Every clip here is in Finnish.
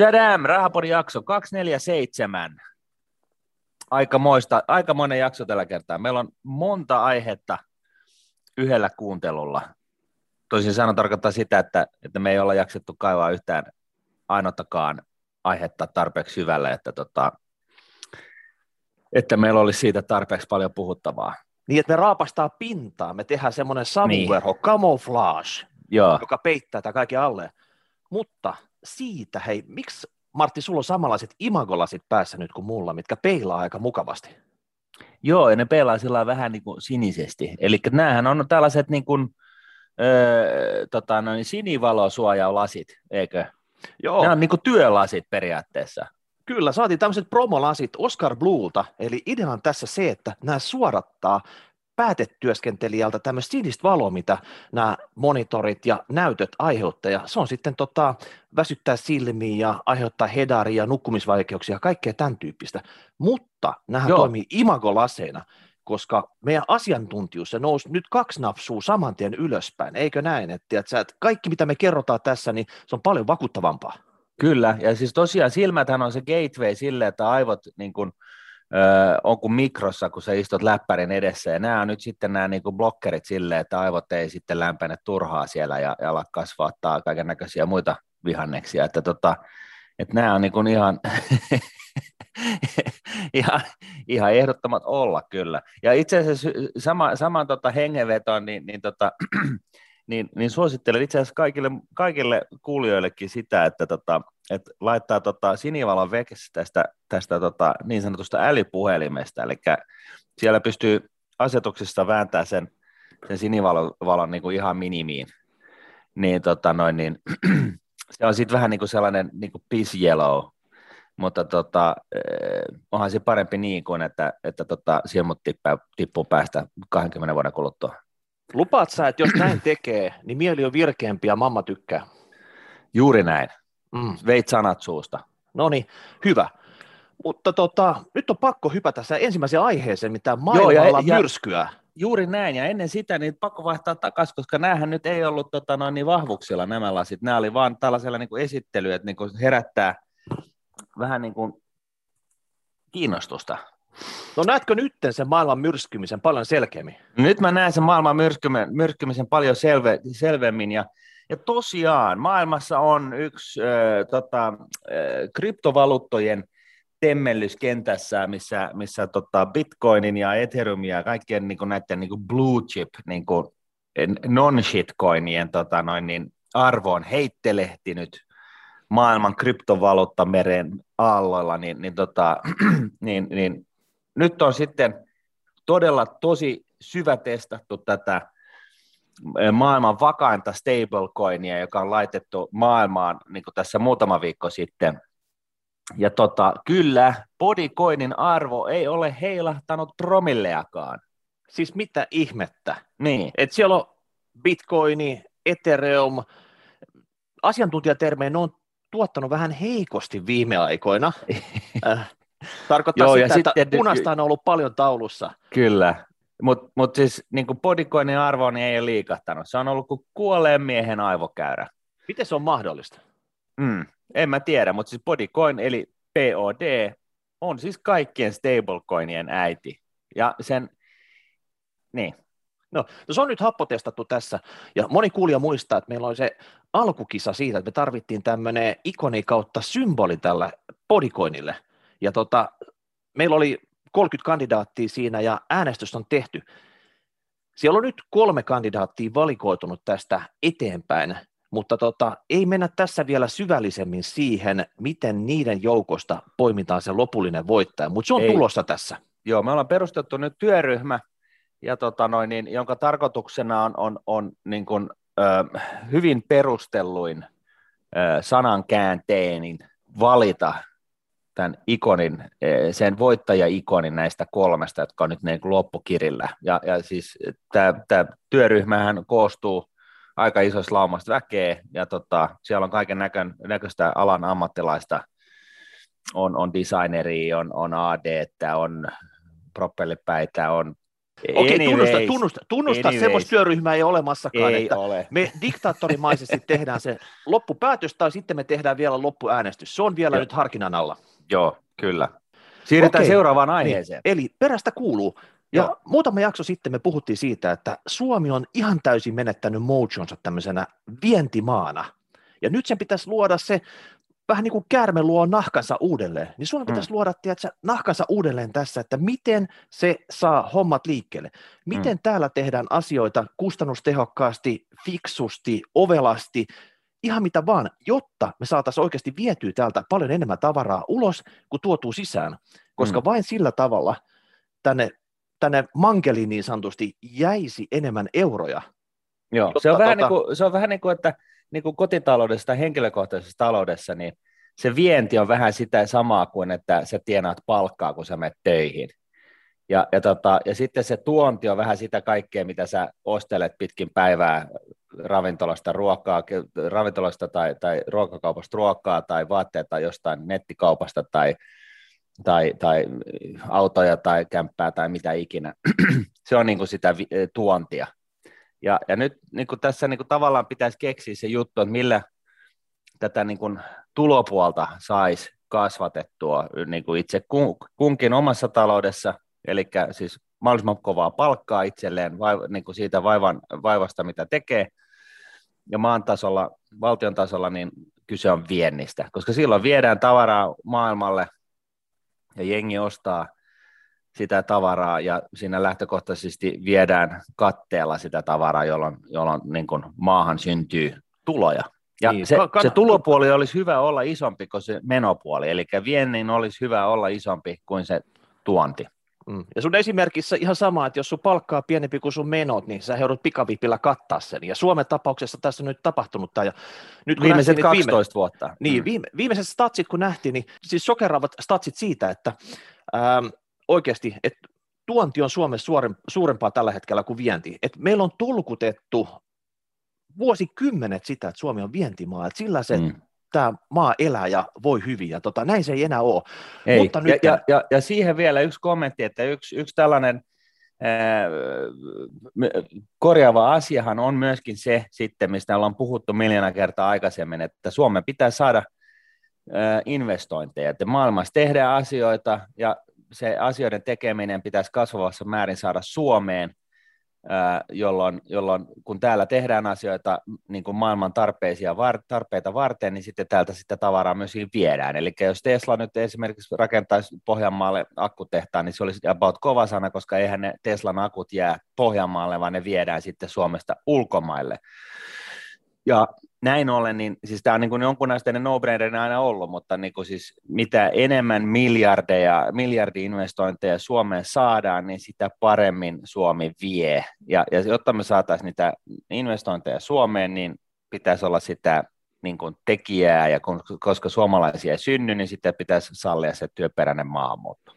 Chadam, Rahapodin jakso 247. Aika, moista, aika monen jakso tällä kertaa. Meillä on monta aihetta yhdellä kuuntelulla. Toisin sanoen tarkoittaa sitä, että, että me ei olla jaksettu kaivaa yhtään ainottakaan aihetta tarpeeksi syvälle, että, tota, että meillä olisi siitä tarpeeksi paljon puhuttavaa. Niin, että me raapastaa pintaa, me tehdään semmoinen savuverho, niin. camouflage, Joo. joka peittää tätä kaiken alle. Mutta siitä, hei, miksi Martti, sulla on samanlaiset imagolasit päässä nyt kuin mulla, mitkä peilaa aika mukavasti? Joo, ja ne peilaa sillä vähän niin kuin sinisesti. Eli näähän on tällaiset niin kuin, öö, tota, noin sinivalosuojaulasit, eikö? Joo. Nämä on niin kuin työlasit periaatteessa. Kyllä, saatiin tämmöiset promolasit Oscar Bluelta, eli idea on tässä se, että nämä suorattaa päätetyöskentelijältä tämmöistä sinistä valoa, mitä nämä monitorit ja näytöt aiheuttaa, ja se on sitten tota, väsyttää silmiä ja aiheuttaa hedaria, nukkumisvaikeuksia ja kaikkea tämän tyyppistä, mutta nämä toimii imagolaseina, koska meidän asiantuntijuus se nousi nyt kaksi napsua saman tien ylöspäin, eikö näin, että, että kaikki mitä me kerrotaan tässä, niin se on paljon vakuuttavampaa. Kyllä, ja siis tosiaan silmäthän on se gateway sille, että aivot niin kuin, on kuin mikrossa, kun sä istut läppärin edessä, ja nämä on nyt sitten nämä niin blokkerit sille, että aivot ei sitten lämpene turhaa siellä ja, ja ala kasvattaa kaiken näköisiä muita vihanneksia, että tota, että nämä on niin kuin ihan, ihan, ihan ehdottomat olla kyllä. Ja itse asiassa sama, saman tota hengenvetoon, niin, niin tota, niin, niin suosittelen itse asiassa kaikille, kaikille kuulijoillekin sitä, että, tota, että laittaa tota sinivalon vekessä tästä, tästä tota, niin sanotusta älypuhelimesta, eli siellä pystyy asetuksissa vääntämään sen, sen sinivalon valon niin kuin ihan minimiin, niin, tota, noin, niin se on sitten vähän niin kuin sellainen niin kuin peace yellow, mutta tota, eh, onhan se parempi niin kuin, että, että tota, silmut tippuu päästä 20 vuoden kuluttua. Lupaat sä, että jos näin tekee, niin mieli on virkeämpi ja mamma tykkää? Juuri näin. Mm. Veit sanat suusta. No niin, hyvä. Mutta tota, nyt on pakko hypätä se ensimmäiseen aiheeseen, mitä maailmalla Joo, ja, myrskyä. Ja, juuri näin, ja ennen sitä niin pakko vaihtaa takaisin, koska näähän nyt ei ollut tota, noin niin vahvuuksilla nämä lasit, nämä oli vaan tällaisella niin kuin esittely, että niin kuin herättää vähän niin kuin kiinnostusta No näetkö nyt sen maailman myrskymisen paljon selkeämmin? Nyt mä näen sen maailman myrskymisen paljon selve, selvemmin ja, ja tosiaan maailmassa on yksi äh, tota, äh, kryptovaluuttojen temmellyskentässä, missä, missä tota Bitcoinin ja Ethereum ja kaikkien niin näiden niin blue chip, niin non-shitcoinien tota, noin, niin arvo on heittelehtinyt maailman kryptovaluuttameren aalloilla, niin, niin, tota, niin, niin nyt on sitten todella tosi syvä testattu tätä maailman vakainta stablecoinia, joka on laitettu maailmaan niin kuin tässä muutama viikko sitten. Ja tota, kyllä, bodycoinin arvo ei ole heilahtanut promilleakaan. Siis mitä ihmettä? Niin. Et siellä on bitcoini, ethereum, asiantuntijatermejä, ne on tuottanut vähän heikosti viime aikoina. Äh, Tarkoittaa Joo, sitä, ja että sitten, punaista on ollut paljon taulussa. Kyllä, mutta mut siis niin podikoinnin arvo niin ei ole liikahtanut. Se on ollut kuin kuolleen miehen aivokäyrä. Miten se on mahdollista? Mm, en mä tiedä, mutta siis bodycoin eli POD on siis kaikkien stablecoinien äiti. Ja sen, niin. No, no se on nyt happotestattu tässä, ja moni kuulija muistaa, että meillä on se alkukisa siitä, että me tarvittiin tämmöinen ikoni kautta symboli tällä bodycoinille – ja tota, meillä oli 30 kandidaattia siinä ja äänestys on tehty. Siellä on nyt kolme kandidaattia valikoitunut tästä eteenpäin, mutta tota, ei mennä tässä vielä syvällisemmin siihen, miten niiden joukosta poimitaan se lopullinen voittaja, mutta se on ei. tulossa tässä. Joo, me ollaan perustettu nyt työryhmä, ja tota noin, niin, jonka tarkoituksena on, on, on niin kuin, ö, hyvin perustelluin ö, valita tämän ikonin, eh, sen voittaja-ikonin näistä kolmesta, jotka on nyt niin loppukirillä. Ja, ja siis tämä, tämä työryhmähän koostuu aika isoista laumasta väkeä, ja tota, siellä on kaiken näköistä alan ammattilaista, on, on designeri, on, on AD, on propellipäitä, on Okei, okay, tunnusta, tunnusta, tunnusta semmoista työryhmää ei olemassakaan, ei että ole. me diktaattorimaisesti tehdään se loppupäätös tai sitten me tehdään vielä loppuäänestys. Se on vielä Joo. nyt harkinnan alla. Joo, kyllä. Siirrytään Okei. seuraavaan niin, aiheeseen. Niin. Eli perästä kuuluu. Ja Joo. muutama jakso sitten me puhuttiin siitä, että Suomi on ihan täysin menettänyt mojonsa tämmöisenä vientimaana. Ja nyt sen pitäisi luoda se vähän niin kuin käärme luo nahkansa uudelleen, niin Suomen pitäisi mm. luoda tiedätkö, nahkansa uudelleen tässä, että miten se saa hommat liikkeelle. Miten mm. täällä tehdään asioita kustannustehokkaasti, fiksusti, ovelasti, ihan mitä vaan, jotta me saataisiin oikeasti vietyä täältä paljon enemmän tavaraa ulos kuin tuotuu sisään, koska mm. vain sillä tavalla tänne, tänne mankeliin niin sanotusti jäisi enemmän euroja. Joo, se on, vähän tota... niin kuin, se on vähän niin kuin, että niin kuin kotitaloudessa tai henkilökohtaisessa taloudessa, niin se vienti on vähän sitä samaa kuin, että sä tienaat palkkaa, kun sä menet töihin. Ja, ja, tota, ja sitten se tuonti on vähän sitä kaikkea, mitä sä ostelet pitkin päivää ravintolasta ruokaa, ravintolasta tai, tai ruokakaupasta ruokaa tai vaatteita jostain nettikaupasta tai, tai, tai autoja tai kämppää tai mitä ikinä. se on niin kuin sitä tuontia. Ja, ja nyt niin kuin tässä niin kuin tavallaan pitäisi keksiä se juttu, että millä tätä niin kuin tulopuolta saisi kasvatettua niin kuin itse kunkin omassa taloudessa, eli siis mahdollisimman kovaa palkkaa itselleen vaiva, niin kuin siitä vaivan, vaivasta, mitä tekee, ja maan tasolla, valtion tasolla, niin kyse on viennistä, koska silloin viedään tavaraa maailmalle, ja jengi ostaa – sitä tavaraa ja siinä lähtökohtaisesti viedään katteella sitä tavaraa, jolloin, jolloin niin kuin maahan syntyy tuloja. Ja niin, se, kann- se tulopuoli olisi hyvä olla isompi kuin se menopuoli, eli viennin olisi hyvä olla isompi kuin se tuonti. Mm. Ja sun esimerkissä ihan sama, että jos sun palkkaa pienempi kuin sun menot, niin sä joudut pikavipillä kattaa sen. Ja Suomen tapauksessa tässä on nyt tapahtunut tämä. Ja nyt kun Viimeiset 12 viime, vuotta. Niin, mm. viime, viimeiset statsit kun nähtiin, niin siis sokeraavat statsit siitä, että ähm, oikeasti, että tuonti on Suomessa suurempaa tällä hetkellä kuin vienti. Et meillä on tulkutettu vuosikymmenet sitä, että Suomi on vientimaa, että sillä se mm. Tämä maa elää ja voi hyvin, ja tota, näin se ei enää ole. Ei. Mutta nyt... ja, ja, ja, ja siihen vielä yksi kommentti, että yksi, yksi tällainen korjaava asiahan on myöskin se sitten, mistä ollaan puhuttu miljoona kertaa aikaisemmin, että Suomen pitää saada investointeja, että maailmassa tehdään asioita ja se asioiden tekeminen pitäisi kasvavassa määrin saada Suomeen, jolloin, jolloin kun täällä tehdään asioita niin kuin maailman tarpeisia, tarpeita varten, niin sitten täältä sitä tavaraa myös viedään. Eli jos Tesla nyt esimerkiksi rakentaisi Pohjanmaalle akkutehtaan, niin se olisi about kova sana, koska eihän ne Teslan akut jää Pohjanmaalle, vaan ne viedään sitten Suomesta ulkomaille. Ja näin ollen, niin siis tämä on niin kuin jonkunasteinen no aina ollut, mutta niin kuin siis mitä enemmän miljardeja, miljardi-investointeja Suomeen saadaan, niin sitä paremmin Suomi vie. Ja, ja jotta me saataisiin niitä investointeja Suomeen, niin pitäisi olla sitä niin kuin tekijää, ja kun, koska suomalaisia ei synny, niin sitten pitäisi sallia se työperäinen maahanmuutto.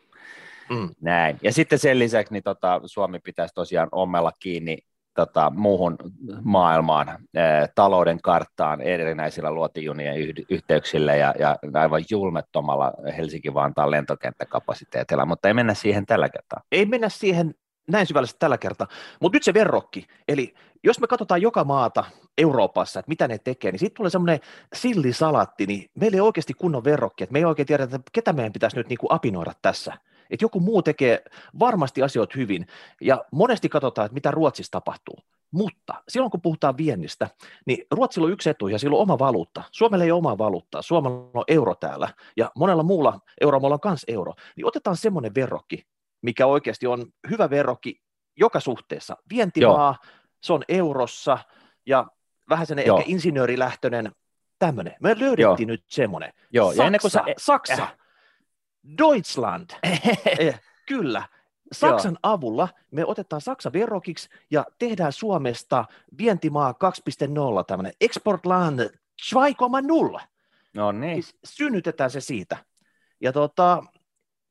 Mm. Näin. Ja sitten sen lisäksi niin tota, Suomi pitäisi tosiaan ommella kiinni tota, muuhun maailmaan, ää, talouden karttaan erinäisillä luotijunien yh- yhteyksillä ja, ja aivan julmettomalla Helsinki-Vantaan lentokenttäkapasiteetilla, mutta ei mennä siihen tällä kertaa. Ei mennä siihen näin syvällisesti tällä kertaa, mutta nyt se verrokki, eli jos me katsotaan joka maata Euroopassa, että mitä ne tekee, niin sitten tulee semmoinen sillisalatti, niin meillä ei oikeasti kunnon verrokki, että me ei oikein tiedä, että ketä meidän pitäisi nyt niin kuin apinoida tässä että joku muu tekee varmasti asioita hyvin, ja monesti katsotaan, että mitä Ruotsissa tapahtuu. Mutta silloin kun puhutaan viennistä, niin Ruotsilla on yksi etu ja sillä on oma valuutta. Suomella ei ole omaa valuuttaa, Suomella on euro täällä ja monella muulla euromaalla on myös euro. Niin otetaan semmoinen verrokki, mikä oikeasti on hyvä verrokki joka suhteessa. Vientimaa, Joo. se on eurossa ja vähän sen ehkä insinöörilähtöinen tämmöinen. Me löydettiin Joo. nyt semmoinen. Joo, Saksa, ja ennen kuin sä... Saksa, äh Deutschland. eh, kyllä. Saksan Joo. avulla me otetaan Saksa verrokiksi ja tehdään Suomesta vientimaa 2.0, tämmöinen Exportland 2.0. No niin. Siis synnytetään se siitä. Ja tota,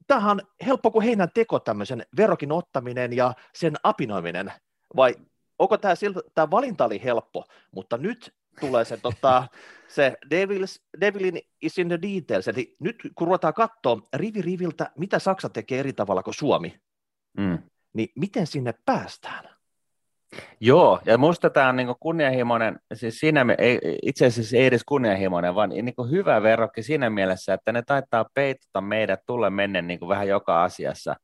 tämähän on helppo kuin heinän teko tämmöisen verrokin ottaminen ja sen apinoiminen. Vai onko tämä, siltä, tämä valinta oli helppo, mutta nyt tulee se, tota, se Devils, Devilin is in the details. Eli nyt kun ruvetaan katsoa rivi riviltä, mitä Saksa tekee eri tavalla kuin Suomi, mm. niin miten sinne päästään? Joo, ja minusta tämä on niin kunnianhimoinen, siis siinä me, ei, itse asiassa ei edes kunnianhimoinen, vaan niin hyvä verrokki siinä mielessä, että ne taitaa peitota meidät tulle menne niin vähän joka asiassa.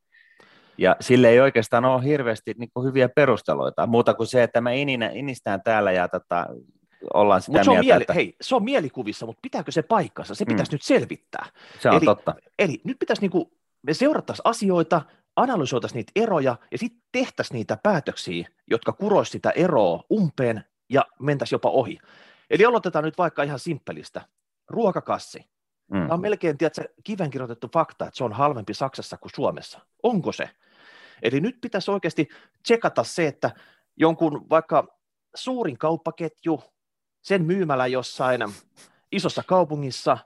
Ja sille ei oikeastaan ole hirveästi niin hyviä perusteluita, muuta kuin se, että me ininä, inistään täällä ja tota, ollaan sitä se mieltä, on mieli, että... Hei, se on mielikuvissa, mutta pitääkö se paikkansa? Se pitäisi mm. nyt selvittää. Se on eli, totta. Eli nyt pitäisi niin kuin, me seurattaisiin asioita, analysoitaisiin niitä eroja ja sitten tehtäisiin niitä päätöksiä, jotka kuroisivat sitä eroa umpeen ja mentäisiin jopa ohi. Eli aloitetaan nyt vaikka ihan simppelistä. Ruokakassi. Mm. Tämä on melkein tiedätkö, kivenkirjoitettu fakta, että se on halvempi Saksassa kuin Suomessa. Onko se? Eli nyt pitäisi oikeasti tsekata se, että jonkun vaikka suurin kauppaketju, sen myymälä jossain isossa kaupungissa,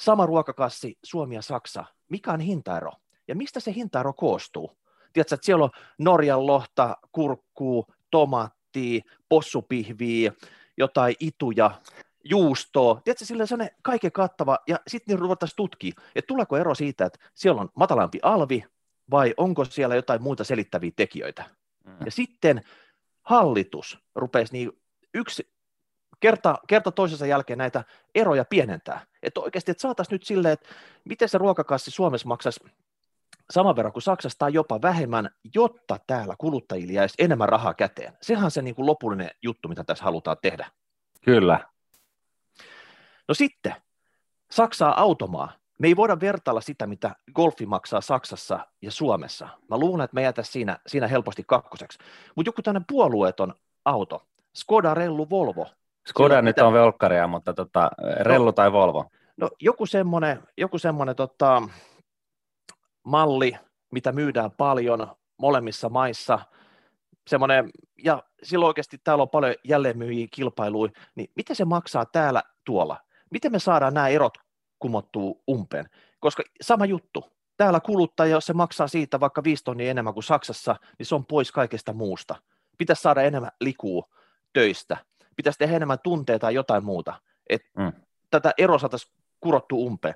sama ruokakassi, Suomi ja Saksa, mikä on hintaero? Ja mistä se hintaero koostuu? Tiedätkö, että siellä on Norjan lohta, kurkkuu, tomaattia, possupihviä, jotain ituja, juustoa. Tiedätkö, sillä on kaiken kattava, ja sitten niin ruvettaisiin tutkia, että tuleeko ero siitä, että siellä on matalampi alvi, vai onko siellä jotain muita selittäviä tekijöitä. Mm. Ja sitten hallitus rupesi niin yksi kerta, kerta toisensa jälkeen näitä eroja pienentää. Että oikeasti, että saataisiin nyt silleen, että miten se ruokakassi Suomessa maksaisi saman verran kuin Saksassa tai jopa vähemmän, jotta täällä kuluttajille jäisi enemmän rahaa käteen. Sehän on se niin kuin lopullinen juttu, mitä tässä halutaan tehdä. Kyllä. No sitten, Saksaa automaa. Me ei voida vertailla sitä, mitä golfi maksaa Saksassa ja Suomessa. Mä luulen, että me jätä siinä, siinä helposti kakkoseksi. Mutta joku tämmöinen puolueeton auto, Skoda, Rellu, Volvo. Skoda nyt mitä... on velkkaria, mutta tota, Rellu no, tai Volvo. No joku semmoinen, joku semmoinen tota, malli, mitä myydään paljon molemmissa maissa, semmoinen, ja silloin oikeasti täällä on paljon jälleenmyyjiä kilpailuja, niin miten se maksaa täällä tuolla? Miten me saadaan nämä erot kumottuu umpeen? Koska sama juttu, täällä kuluttaja, jos se maksaa siitä vaikka 5 tonnia enemmän kuin Saksassa, niin se on pois kaikesta muusta. Pitäisi saada enemmän likuu töistä, pitäisi tehdä enemmän tunteita tai jotain muuta, että mm. tätä eroa saataisiin kurottu umpeen.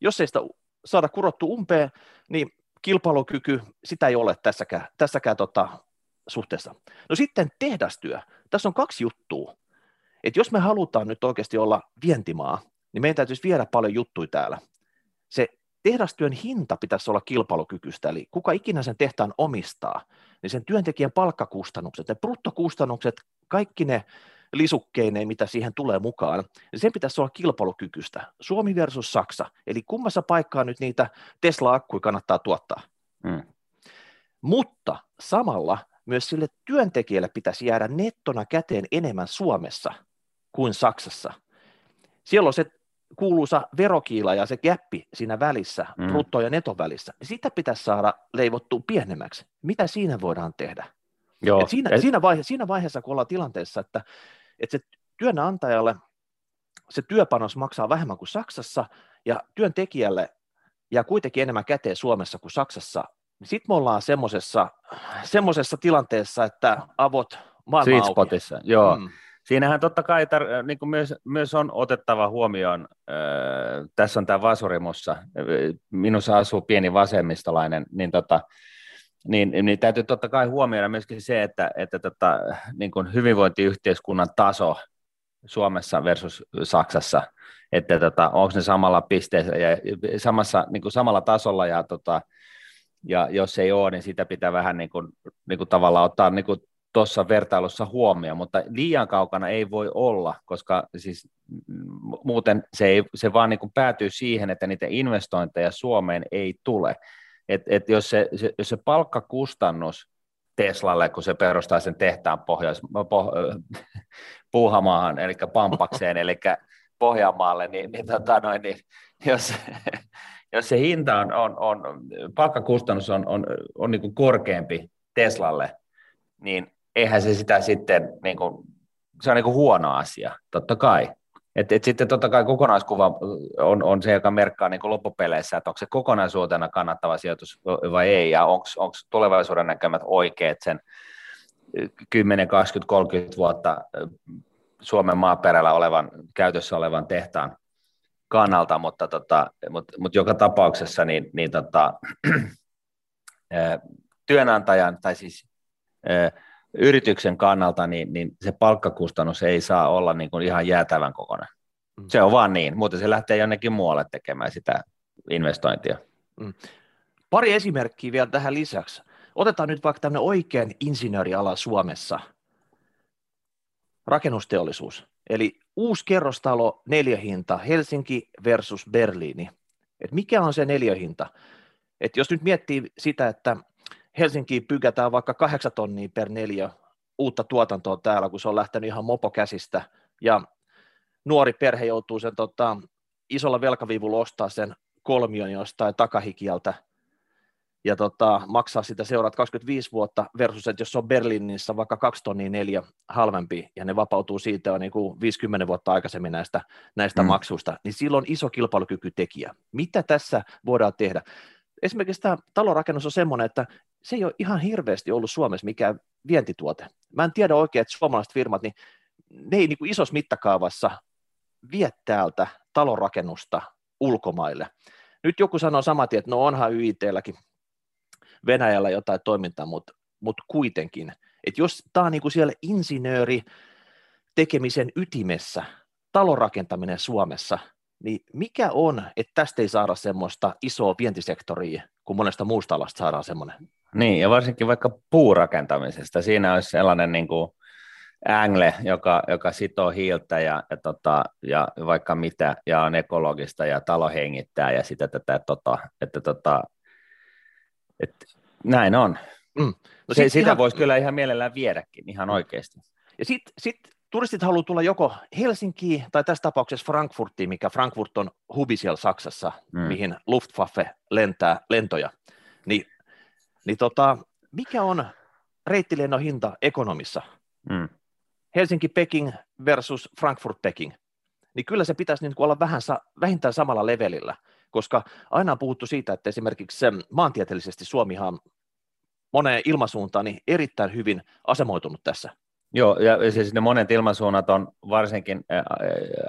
Jos ei sitä saada kurottu umpeen, niin kilpailukyky, sitä ei ole tässäkään, tässäkään tota, suhteessa. No sitten tehdastyö. Tässä on kaksi juttua. Et jos me halutaan nyt oikeasti olla vientimaa, niin meidän täytyisi viedä paljon juttuja täällä. Se tehdastyön hinta pitäisi olla kilpailukykyistä, eli kuka ikinä sen tehtaan omistaa, niin sen työntekijän palkkakustannukset ja bruttokustannukset, kaikki ne lisukkeineen, mitä siihen tulee mukaan, niin sen pitäisi olla kilpailukykyistä. Suomi versus Saksa, eli kummassa paikkaa nyt niitä Tesla-akkuja kannattaa tuottaa. Mm. Mutta samalla myös sille työntekijälle pitäisi jäädä nettona käteen enemmän Suomessa kuin Saksassa. Siellä on se kuuluisa verokiila ja se gappi siinä välissä, mm. brutto- ja neton välissä. Sitä pitäisi saada leivottua pienemmäksi. Mitä siinä voidaan tehdä? Joo. Et siinä, Et... siinä, vaihe, siinä vaiheessa, kun ollaan tilanteessa, että että se työnantajalle se työpanos maksaa vähemmän kuin Saksassa ja työntekijälle ja kuitenkin enemmän käteen Suomessa kuin Saksassa, niin sitten me ollaan semmoisessa tilanteessa, että avot maailma Sweet spotissa, joo. Mm. Siinähän totta kai tar- niin kuin myös, myös on otettava huomioon, äh, tässä on tämä Vasurimussa, minussa asuu pieni vasemmistolainen, niin tota, niin, niin täytyy totta kai huomioida myöskin se, että, että tota, niin kuin hyvinvointiyhteiskunnan taso Suomessa versus Saksassa, että tota, onko ne samalla pisteessä ja samassa, niin kuin samalla tasolla ja, tota, ja jos ei ole, niin sitä pitää vähän niin kuin, niin kuin tavallaan ottaa niin kuin tuossa vertailussa huomioon, mutta liian kaukana ei voi olla, koska siis muuten se, ei, se vaan niin kuin päätyy siihen, että niitä investointeja Suomeen ei tule että et jos, se, se, jos se palkkakustannus Teslalle, kun se perustaa sen tehtaan pohjois, poh, puuhamaahan, eli Pampakseen, eli Pohjanmaalle, niin, niin, tota noin, niin jos, jos se hinta on, on, on palkkakustannus on, on, on niin kuin korkeampi Teslalle, niin eihän se sitä sitten, niin kuin, se on niin kuin huono asia, totta kai. Et, et sitten totta kai kokonaiskuva on, on se, joka merkkaa niin loppupeleissä, että onko se kokonaisuutena kannattava sijoitus vai ei, ja onko tulevaisuuden näkymät oikeat sen 10, 20, 30 vuotta Suomen maaperällä olevan, käytössä olevan tehtaan kannalta, mutta, tota, mutta, mutta joka tapauksessa niin, niin tota, työnantajan tai siis yrityksen kannalta, niin, niin se palkkakustannus ei saa olla niin kuin ihan jäätävän kokonaan. Mm. Se on vaan niin, muuten se lähtee jonnekin muualle tekemään sitä investointia. Mm. Pari esimerkkiä vielä tähän lisäksi. Otetaan nyt vaikka tämmöinen oikein insinööriala Suomessa. Rakennusteollisuus. Eli uusi kerrostalo neljähinta Helsinki versus Berliini. Et mikä on se neljähinta? Et jos nyt miettii sitä, että Helsinkiin pykätään vaikka kahdeksan tonnia per neljä uutta tuotantoa täällä, kun se on lähtenyt ihan mopokäsistä, ja nuori perhe joutuu sen tota, isolla velkaviivulla ostaa sen kolmion jostain takahikialta, ja tota, maksaa sitä seuraat 25 vuotta versus, että jos se on Berliinissä vaikka 2 tonnia neljä halvempi ja ne vapautuu siitä jo niin kuin 50 vuotta aikaisemmin näistä, näistä mm. maksuista, niin silloin iso kilpailukykytekijä. Mitä tässä voidaan tehdä? Esimerkiksi tämä talorakennus on semmoinen, että se ei ole ihan hirveästi ollut Suomessa mikään vientituote. Mä en tiedä oikein, että suomalaiset firmat, niin ne ei niin kuin isossa mittakaavassa vie täältä talonrakennusta ulkomaille. Nyt joku sanoo saman tien, että no onhan YITlläkin Venäjällä jotain toimintaa, mutta, mutta kuitenkin, että jos tämä on niin kuin siellä insinööri tekemisen ytimessä, talonrakentaminen Suomessa, niin mikä on, että tästä ei saada semmoista isoa vientisektoria, kun monesta muusta alasta saadaan semmoinen? Niin, ja varsinkin vaikka puurakentamisesta, siinä olisi sellainen niin kuin ängle, joka, joka sitoo hiiltä ja, ja, tota, ja vaikka mitä, ja on ekologista ja talo hengittää ja sitä tätä, tota, että tota, että näin on. Mm. No Se, sitä ihan... voisi kyllä ihan mielellään viedäkin, ihan mm. oikeasti. Ja sitten sit turistit haluaa tulla joko Helsinkiin tai tässä tapauksessa Frankfurtiin, mikä Frankfurt on hubi siellä Saksassa, mm. mihin Luftwaffe lentää lentoja. Ni, niin tota, mikä on reittilennon hinta ekonomissa? Mm. Helsinki-Peking versus Frankfurt-Peking. Niin kyllä se pitäisi niin olla vähän, vähintään samalla levelillä, koska aina on puhuttu siitä, että esimerkiksi maantieteellisesti Suomihan moneen ilmasuuntaan niin erittäin hyvin asemoitunut tässä. Joo, ja siis ne monet ilmasuunnat on varsinkin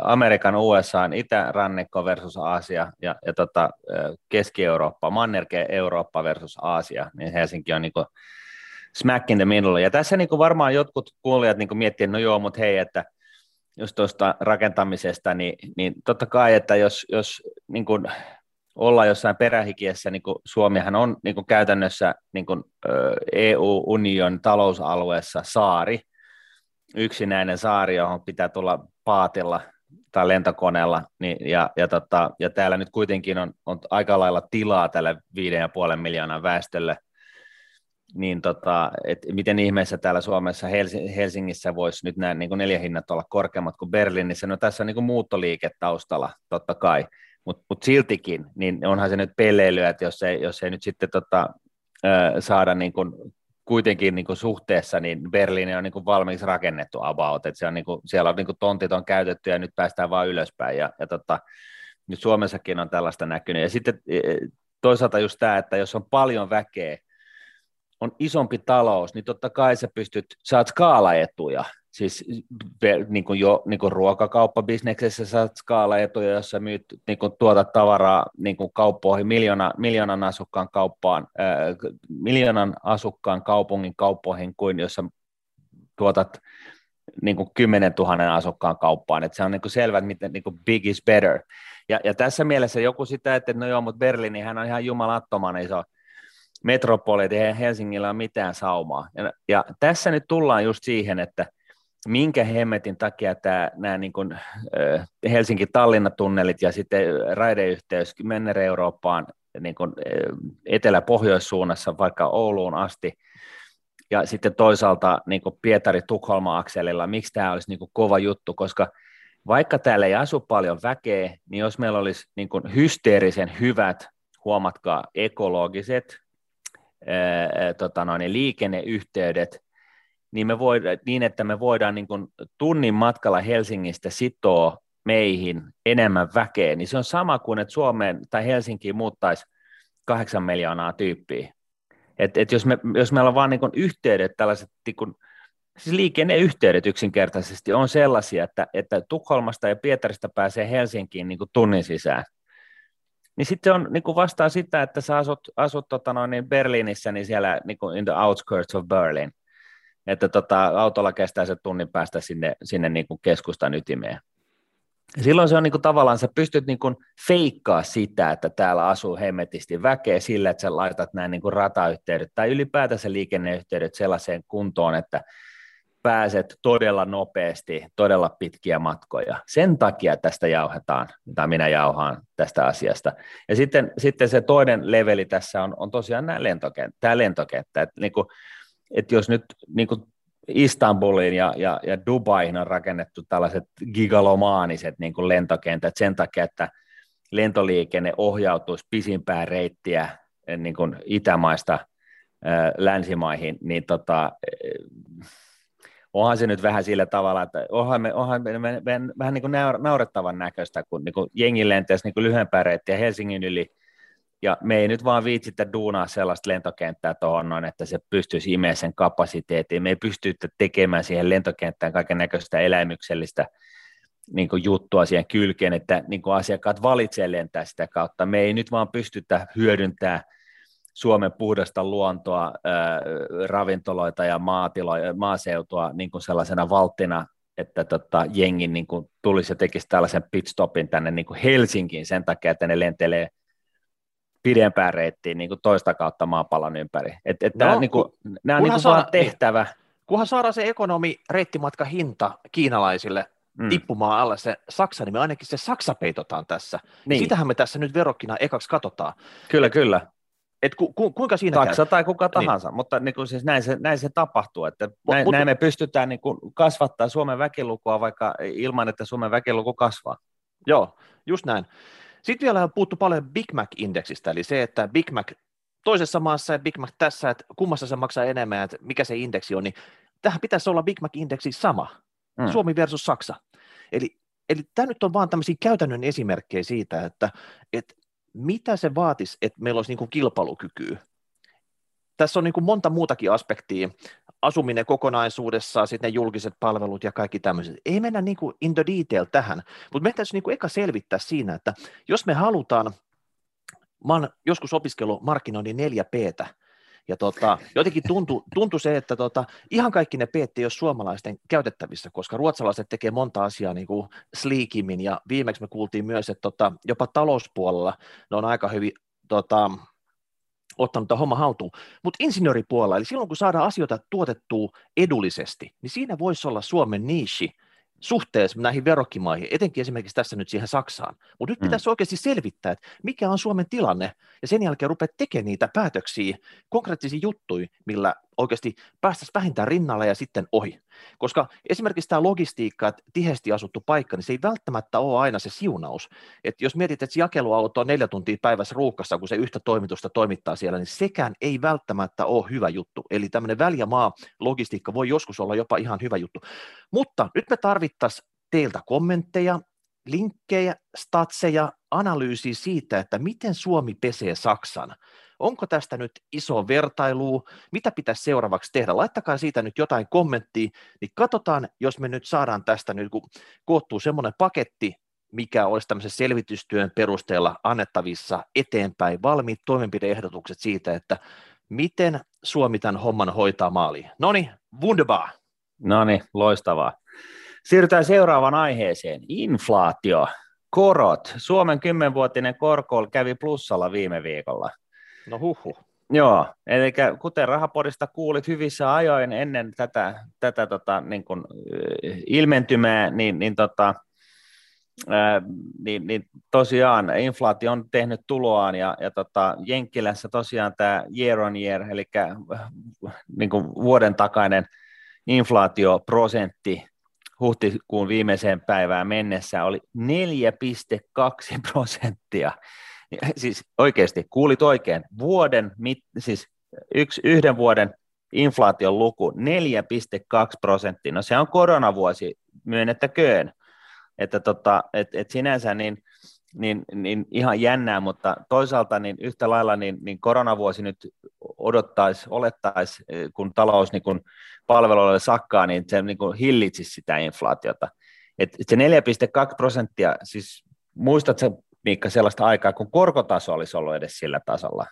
Amerikan, USA, itärannikko versus Aasia ja, ja tota, Keski-Eurooppa, Mannerke Eurooppa versus Aasia, niin Helsinki on niin kuin smack in the middle. Ja tässä niin kuin varmaan jotkut kuulijat niin miettivät, no joo, mutta hei, että just tuosta rakentamisesta, niin, niin totta kai, että jos, jos niin kuin olla jossain perähikiessä, niin kuin Suomihan on niin kuin käytännössä niin kuin EU-union talousalueessa saari, yksinäinen saari, johon pitää tulla paatilla tai lentokoneella, niin, ja, ja, tota, ja täällä nyt kuitenkin on, on aika lailla tilaa tälle 5,5 miljoonan väestölle, niin tota, et miten ihmeessä täällä Suomessa Helsingissä voisi nyt nämä niin neljähinnat olla korkeammat kuin Berliinissä, no tässä on niin muuttoliike taustalla totta kai, mutta mut siltikin, niin onhan se nyt pelleilyä, että jos ei, jos ei nyt sitten tota, saada niin kuitenkin niin kuin suhteessa, niin Berliini on niin kuin valmiiksi rakennettu about, että se on niin kuin, siellä on niin kuin tontit on käytetty ja nyt päästään vaan ylöspäin ja, ja tota, nyt Suomessakin on tällaista näkynyt. Ja sitten e, toisaalta just tämä, että jos on paljon väkeä, on isompi talous, niin totta kai sä pystyt, saat skaalaetuja, siis niin kuin jo niin kuin ruokakauppabisneksessä saat skaalaetuja, jos sä myyt, niin kuin tuotat tavaraa niin kuin kauppoihin, miljoona, miljoonan asukkaan kauppaan, ää, miljoonan asukkaan kaupungin kauppoihin, kuin jos sä tuotat niin kuin 10 000 asukkaan kauppaan, että se on niin kuin selvä, että miten niin kuin big is better. Ja, ja tässä mielessä joku sitä, että no joo, mutta Berliini, hän on ihan jumalattoman iso metropoli, ei Helsingillä ole mitään saumaa. Ja, ja tässä nyt tullaan just siihen, että – minkä hemmetin takia tämä, nämä niin kuin, Helsinki-Tallinna-tunnelit ja sitten raideyhteys Menner-Eurooppaan niin kuin etelä-pohjoissuunnassa vaikka Ouluun asti, ja sitten toisaalta niin Pietari-Tukholma-akselilla, miksi tämä olisi niin kuin kova juttu, koska vaikka täällä ei asu paljon väkeä, niin jos meillä olisi niin kuin hysteerisen hyvät, huomatkaa, ekologiset ää, tota noin, liikenneyhteydet, niin, me voida, niin että me voidaan niin kuin tunnin matkalla Helsingistä sitoa meihin enemmän väkeä, niin se on sama kuin, että Suomeen tai Helsinkiin muuttaisi kahdeksan miljoonaa tyyppiä. Et, et jos, me, jos meillä on vain niin yhteydet, tällaiset niin kuin, siis liikenneyhteydet yksinkertaisesti on sellaisia, että, että Tukholmasta ja Pietarista pääsee Helsinkiin niin kuin tunnin sisään, niin sitten on niin kuin vastaa sitä, että sä asut, asut tota noin, niin Berliinissä, niin siellä niin kuin in the outskirts of Berlin, että tota, autolla kestää se tunnin päästä sinne, sinne niin kuin keskustan ytimeen. Ja silloin se on niin kuin, tavallaan, sä pystyt niin kuin, feikkaa sitä, että täällä asuu hemmetisti väkeä sillä, että sä laitat nämä niin kuin, ratayhteydet tai ylipäätänsä liikenneyhteydet sellaiseen kuntoon, että pääset todella nopeasti, todella pitkiä matkoja. Sen takia tästä jauhetaan, tai minä jauhaan tästä asiasta. Ja sitten, sitten se toinen leveli tässä on, on tosiaan nämä lentokenttä, tämä lentokenttä. Että niin kuin, että jos nyt niin kuin Istanbuliin ja, ja, ja Dubaihin on rakennettu tällaiset gigalomaaniset niin kuin lentokentät sen takia, että lentoliikenne ohjautuisi pisimpää reittiä eh, niin kuin itämaista eh, länsimaihin, niin tota, eh, onhan se nyt vähän sillä tavalla, että onhan, me, onhan me, me, me, vähän niin kuin naurettavan näköistä, kun niin kuin jengi lentäisi niin lyhyempää reittiä Helsingin yli – ja me ei nyt vaan viitsitä duunaa sellaista lentokenttää tuohon noin, että se pystyisi imeä sen kapasiteetin. Me ei pysty tekemään siihen lentokenttään kaiken näköistä eläimyksellistä niin juttua siihen kylkeen, että niin asiakkaat valitsee lentää sitä kautta. Me ei nyt vaan pystytä hyödyntämään Suomen puhdasta luontoa, ää, ravintoloita ja maatiloja, maaseutua niin kuin sellaisena valttina, että tota, jengi niin kuin tulisi ja tekisi tällaisen pitstopin tänne niin kuin Helsinkiin sen takia, että ne lentelee – pidempään reittiin niin kuin toista kautta maapallon ympäri. Et, et no, nämä, niin kuin, nämä on niin kuin saa, vaan tehtävä. Kunhan saadaan se ekonomi reittimatka hinta kiinalaisille mm. tippumaan alle se Saksa, niin me ainakin se Saksa peitotaan tässä. Niin. Sitähän me tässä nyt verokkina ekaksi katsotaan. Kyllä, Et, kyllä. Et ku, ku, kuinka siinä Saksa käy? tai kuka niin. tahansa, niin. mutta niin kuin siis näin, se, näin se tapahtuu, että näin, Mut, näin me pystytään niin kuin kasvattaa Suomen väkilukua vaikka ilman, että Suomen väkiluku kasvaa. Joo, just näin. Sitten vielä on puhuttu paljon Big Mac-indeksistä, eli se, että Big Mac toisessa maassa ja Big Mac tässä, että kummassa se maksaa enemmän, että mikä se indeksi on, niin tähän pitäisi olla Big Mac-indeksi sama, mm. Suomi versus Saksa. Eli, eli tämä nyt on vaan tämmöisiä käytännön esimerkkejä siitä, että, että mitä se vaatisi, että meillä olisi niin kuin kilpailukykyä. Tässä on niin kuin monta muutakin aspektia asuminen kokonaisuudessaan, sitten ne julkiset palvelut ja kaikki tämmöiset. Ei mennä niin kuin in the detail tähän, mutta meidän täytyy niin kuin eka selvittää siinä, että jos me halutaan, mä oon joskus opiskellut markkinoinnin 4 p ja tota, jotenkin tuntui, tuntui se, että tota, ihan kaikki ne p ei ole suomalaisten käytettävissä, koska ruotsalaiset tekee monta asiaa niin kuin sleekimmin, ja viimeksi me kuultiin myös, että tota, jopa talouspuolella ne on aika hyvin tota, ottanut tämä homma haltuun. Mutta insinööripuolella, eli silloin kun saadaan asioita tuotettua edullisesti, niin siinä voisi olla Suomen niishi suhteessa näihin verokkimaihin, etenkin esimerkiksi tässä nyt siihen Saksaan. Mutta nyt mm. pitäisi oikeasti selvittää, että mikä on Suomen tilanne, ja sen jälkeen rupeaa tekemään niitä päätöksiä, konkreettisia juttuja, millä oikeasti päästäisiin vähintään rinnalle ja sitten ohi. Koska esimerkiksi tämä logistiikka, että tiheästi asuttu paikka, niin se ei välttämättä ole aina se siunaus. Että jos mietit, että jakeluauto on neljä tuntia päivässä ruuhkassa, kun se yhtä toimitusta toimittaa siellä, niin sekään ei välttämättä ole hyvä juttu. Eli tämmöinen väljämaa logistiikka voi joskus olla jopa ihan hyvä juttu. Mutta nyt me tarvittaisiin teiltä kommentteja, linkkejä, statseja, analyysiä siitä, että miten Suomi pesee Saksan onko tästä nyt iso vertailu, mitä pitäisi seuraavaksi tehdä, laittakaa siitä nyt jotain kommenttia, niin katsotaan, jos me nyt saadaan tästä nyt, kun koottuu semmoinen paketti, mikä olisi tämmöisen selvitystyön perusteella annettavissa eteenpäin, valmiit toimenpideehdotukset siitä, että miten Suomi tämän homman hoitaa maaliin. No niin, wunderbar. No niin, loistavaa. Siirrytään seuraavaan aiheeseen. Inflaatio, korot. Suomen kymmenvuotinen korko kävi plussalla viime viikolla. No huhu. Joo, eli kuten Rahapodista kuulit hyvissä ajoin ennen tätä, tätä tota, niin kuin, ilmentymää, niin, niin, tota, ää, niin, niin tosiaan inflaatio on tehnyt tuloaan ja, ja tota, Jenkkilässä tosiaan tämä year on year, eli niin kuin vuoden takainen inflaatioprosentti huhtikuun viimeiseen päivään mennessä oli 4,2 prosenttia siis oikeasti, kuulit oikein, vuoden, mit, siis yksi, yhden vuoden inflaation luku 4,2 prosenttia, no se on koronavuosi, myönnettäköön, että tota, et, et sinänsä niin, niin, niin ihan jännää, mutta toisaalta niin yhtä lailla niin, niin koronavuosi nyt odottaisi, olettaisi, kun talous niin kun palveluille sakkaa, niin se niin kuin hillitsisi sitä inflaatiota. Et se 4,2 prosenttia, siis muistatko Miikka, sellaista aikaa, kun korkotaso olisi ollut edes sillä tasolla.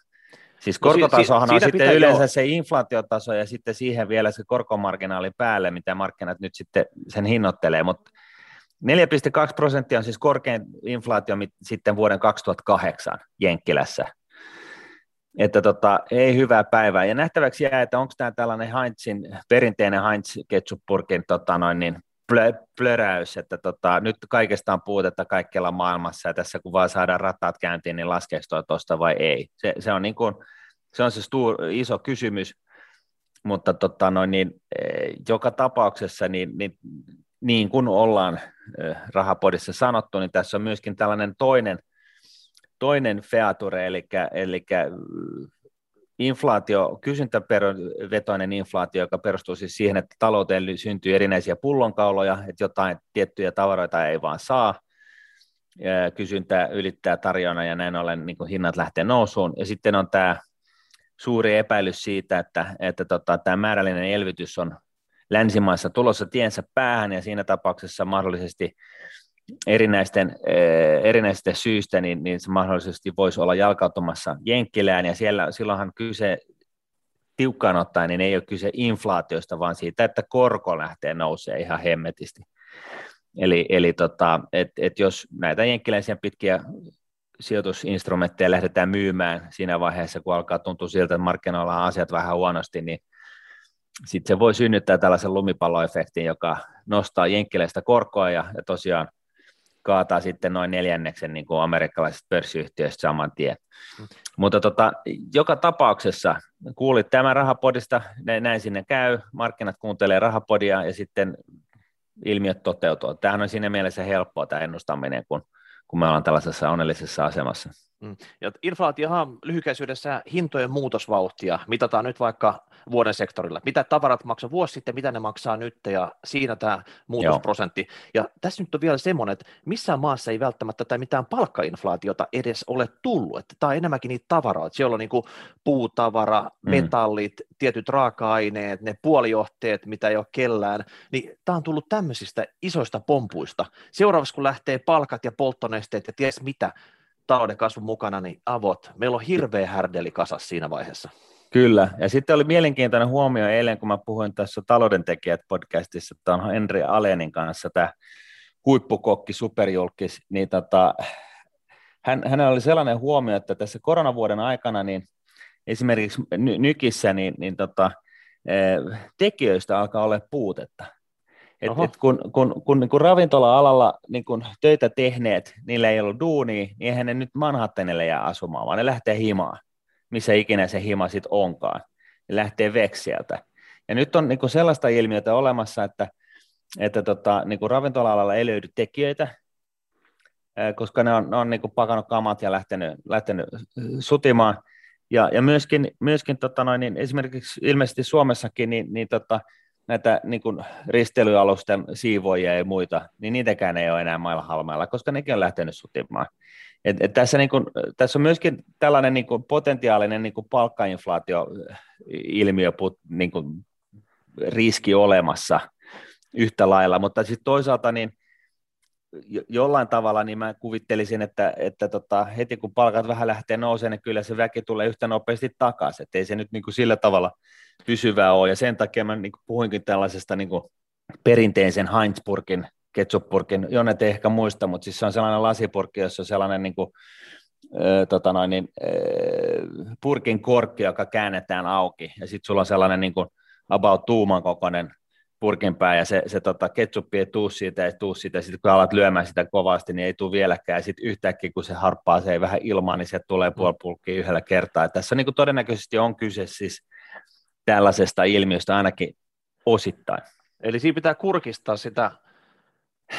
Siis korkotasohan no, si- si- on sitten yleensä jo. se inflaatiotaso ja sitten siihen vielä se korkomarginaali päälle, mitä markkinat nyt sitten sen hinnoittelee, mutta 4,2 prosenttia on siis korkein inflaatio sitten vuoden 2008 Jenkkilässä. Että tota, ei hyvää päivää. Ja nähtäväksi jää, että onko tämä tällainen Heinzin, perinteinen Heinz ketchuppurkin tota noin, niin plö, plöräys, että tota, nyt kaikesta on puutetta kaikkialla maailmassa ja tässä kun vaan saadaan rattaat käyntiin, niin laskeeko tuo tuosta vai ei. Se, se on, niin kuin, se, on se stuur, iso kysymys, mutta tota noin, niin, eh, joka tapauksessa niin, niin, niin kuin ollaan eh, rahapodissa sanottu, niin tässä on myöskin tällainen toinen, toinen feature, eli, eli inflaatio, kysyntävetoinen inflaatio, joka perustuu siis siihen, että talouteen syntyy erinäisiä pullonkauloja, että jotain tiettyjä tavaroita ei vaan saa, kysyntä ylittää tarjonnan ja näin ollen niin hinnat lähtee nousuun. Ja sitten on tämä suuri epäilys siitä, että, että tota, tämä määrällinen elvytys on länsimaissa tulossa tiensä päähän ja siinä tapauksessa mahdollisesti erinäisten, eh, erinäisten syistä, niin, niin se mahdollisesti voisi olla jalkautumassa Jenkkilään, ja siellä silloinhan kyse tiukkaan ottaen, niin ei ole kyse inflaatiosta, vaan siitä, että korko lähtee nousee ihan hemmetisti. Eli, eli tota, et, et jos näitä jenkkiläisiä pitkiä sijoitusinstrumentteja lähdetään myymään siinä vaiheessa, kun alkaa tuntua siltä, että markkinoilla on asiat vähän huonosti, niin sitten se voi synnyttää tällaisen lumipalloefektin, joka nostaa jenkkiläistä korkoa ja, ja tosiaan kaataa sitten noin neljänneksen niin kuin amerikkalaisista pörssiyhtiöistä saman tien. Mm. Mutta tota, joka tapauksessa kuulit tämän rahapodista, näin sinne käy, markkinat kuuntelee rahapodia ja sitten ilmiöt toteutuu. Tämähän on siinä mielessä helppoa tämä ennustaminen, kun, kun me ollaan tällaisessa onnellisessa asemassa. Mm. Ja inflaatiohan lyhykäisyydessä hintojen muutosvauhtia mitataan nyt vaikka vuoden sektorilla. Mitä tavarat maksaa vuosi sitten, mitä ne maksaa nyt ja siinä tämä muutosprosentti. Joo. Ja tässä nyt on vielä semmoinen, että missään maassa ei välttämättä tai mitään palkkainflaatiota edes ole tullut. Että tämä on enemmänkin niitä tavaroita. Siellä on niin kuin puutavara, mm. metallit, tietyt raaka-aineet, ne puolijohteet, mitä ei ole kellään. Niin tämä on tullut tämmöisistä isoista pompuista. Seuraavaksi kun lähtee palkat ja polttonesteet ja ties mitä, talouden kasvun mukana, niin avot. Meillä on hirveä härdeli kasas siinä vaiheessa. Kyllä, ja sitten oli mielenkiintoinen huomio eilen, kun mä puhuin tässä Talouden tekijät podcastissa, että on Henri Alenin kanssa tämä huippukokki, superjulkis, niin tota, hän, hänellä oli sellainen huomio, että tässä koronavuoden aikana niin esimerkiksi Nykissä niin, niin tota, eh, tekijöistä alkaa olla puutetta. Et, et kun, kun, kun, kun ravintola-alalla niin kun töitä tehneet, niillä ei ollut duunia, niin eihän ne nyt Manhattanille jää asumaan, vaan ne lähtee himaan, missä ikinä se hima sitten onkaan. Ne lähtee veksiältä. Ja nyt on niin sellaista ilmiötä olemassa, että, että tota, niin ravintola-alalla ei löydy tekijöitä, koska ne on, ne on niin pakannut kamat ja lähtenyt, lähtenyt sutimaan. Ja, ja myöskin, myöskin tota noin, niin esimerkiksi ilmeisesti Suomessakin, niin, niin tota, näitä niin kuin risteilyalusten siivoja ja muita, niin niitäkään ei ole enää mailla halmailla, koska nekin on lähtenyt sutimaan. Et, et tässä, niin kuin, tässä on myöskin tällainen niin kuin potentiaalinen niin kuin palkkainflaatio-ilmiö, niin kuin riski olemassa yhtä lailla, mutta sitten toisaalta niin jollain tavalla niin mä kuvittelisin, että, että tota, heti kun palkat vähän lähtee nousemaan, niin kyllä se väki tulee yhtä nopeasti takaisin, että ei se nyt niin kuin sillä tavalla pysyvää ole, ja sen takia mä niin kuin puhuinkin tällaisesta niin kuin perinteisen Heinzburgin ketsuppurkin, Jonne te ehkä muista, mutta siis se on sellainen lasipurkki, jossa on sellainen niin kuin, äh, tota noin, niin, purkin korkki, joka käännetään auki, ja sitten sulla on sellainen niin kuin about tuuman kokoinen purkin pää ja se, se tota, ketsuppi ei tuu siitä, ei tuu siitä, sitten kun alat lyömään sitä kovasti, niin ei tuu vieläkään, ja sitten yhtäkkiä kun se harppaa se ei vähän ilmaan, niin se tulee puoli pulkkiä yhdellä kertaa. Et tässä niin kuin todennäköisesti on kyse siis tällaisesta ilmiöstä ainakin osittain. Eli siinä pitää kurkistaa sitä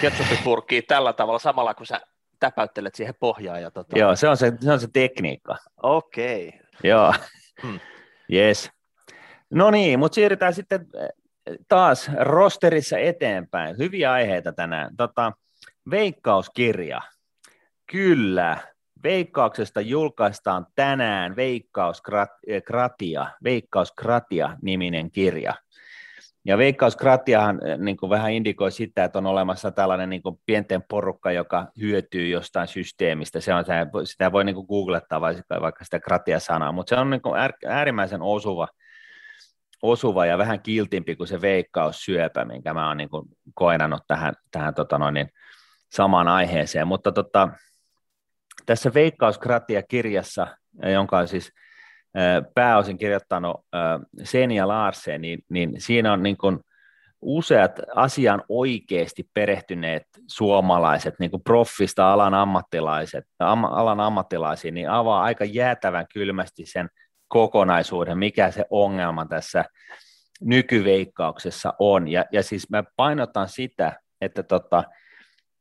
ketsuppipurkkia tällä tavalla samalla, kun sä täpäyttelet siihen pohjaan. Ja tota... Joo, se on se, se on se tekniikka. Okei. Okay. Joo, hmm. yes. No niin, mutta siirrytään sitten taas rosterissa eteenpäin. Hyviä aiheita tänään. Tota, veikkauskirja. Kyllä, Veikkauksesta julkaistaan tänään Veikkauskratia, Veikkauskratia niminen kirja. Ja Veikkauskratiahan niin kuin vähän indikoi sitä, että on olemassa tällainen niin kuin pienten porukka, joka hyötyy jostain systeemistä. Se on, sitä voi niin kuin googlettaa vaikka, sitä kratia-sanaa, mutta se on niin kuin äärimmäisen osuva, osuva ja vähän kiltimpi kuin se veikkaussyöpä, minkä mä oon niin kuin koinannut tähän, tähän tota noin, niin samaan aiheeseen. Mutta tota, tässä Veikkauskratia-kirjassa, jonka on siis pääosin kirjoittanut Senja Larsen, niin, niin siinä on niin kuin useat asian oikeasti perehtyneet suomalaiset, niin kuin proffista alan ammattilaiset, am, alan ammattilaisia, niin avaa aika jäätävän kylmästi sen kokonaisuuden, mikä se ongelma tässä nykyveikkauksessa on. Ja, ja siis mä painotan sitä, että tota,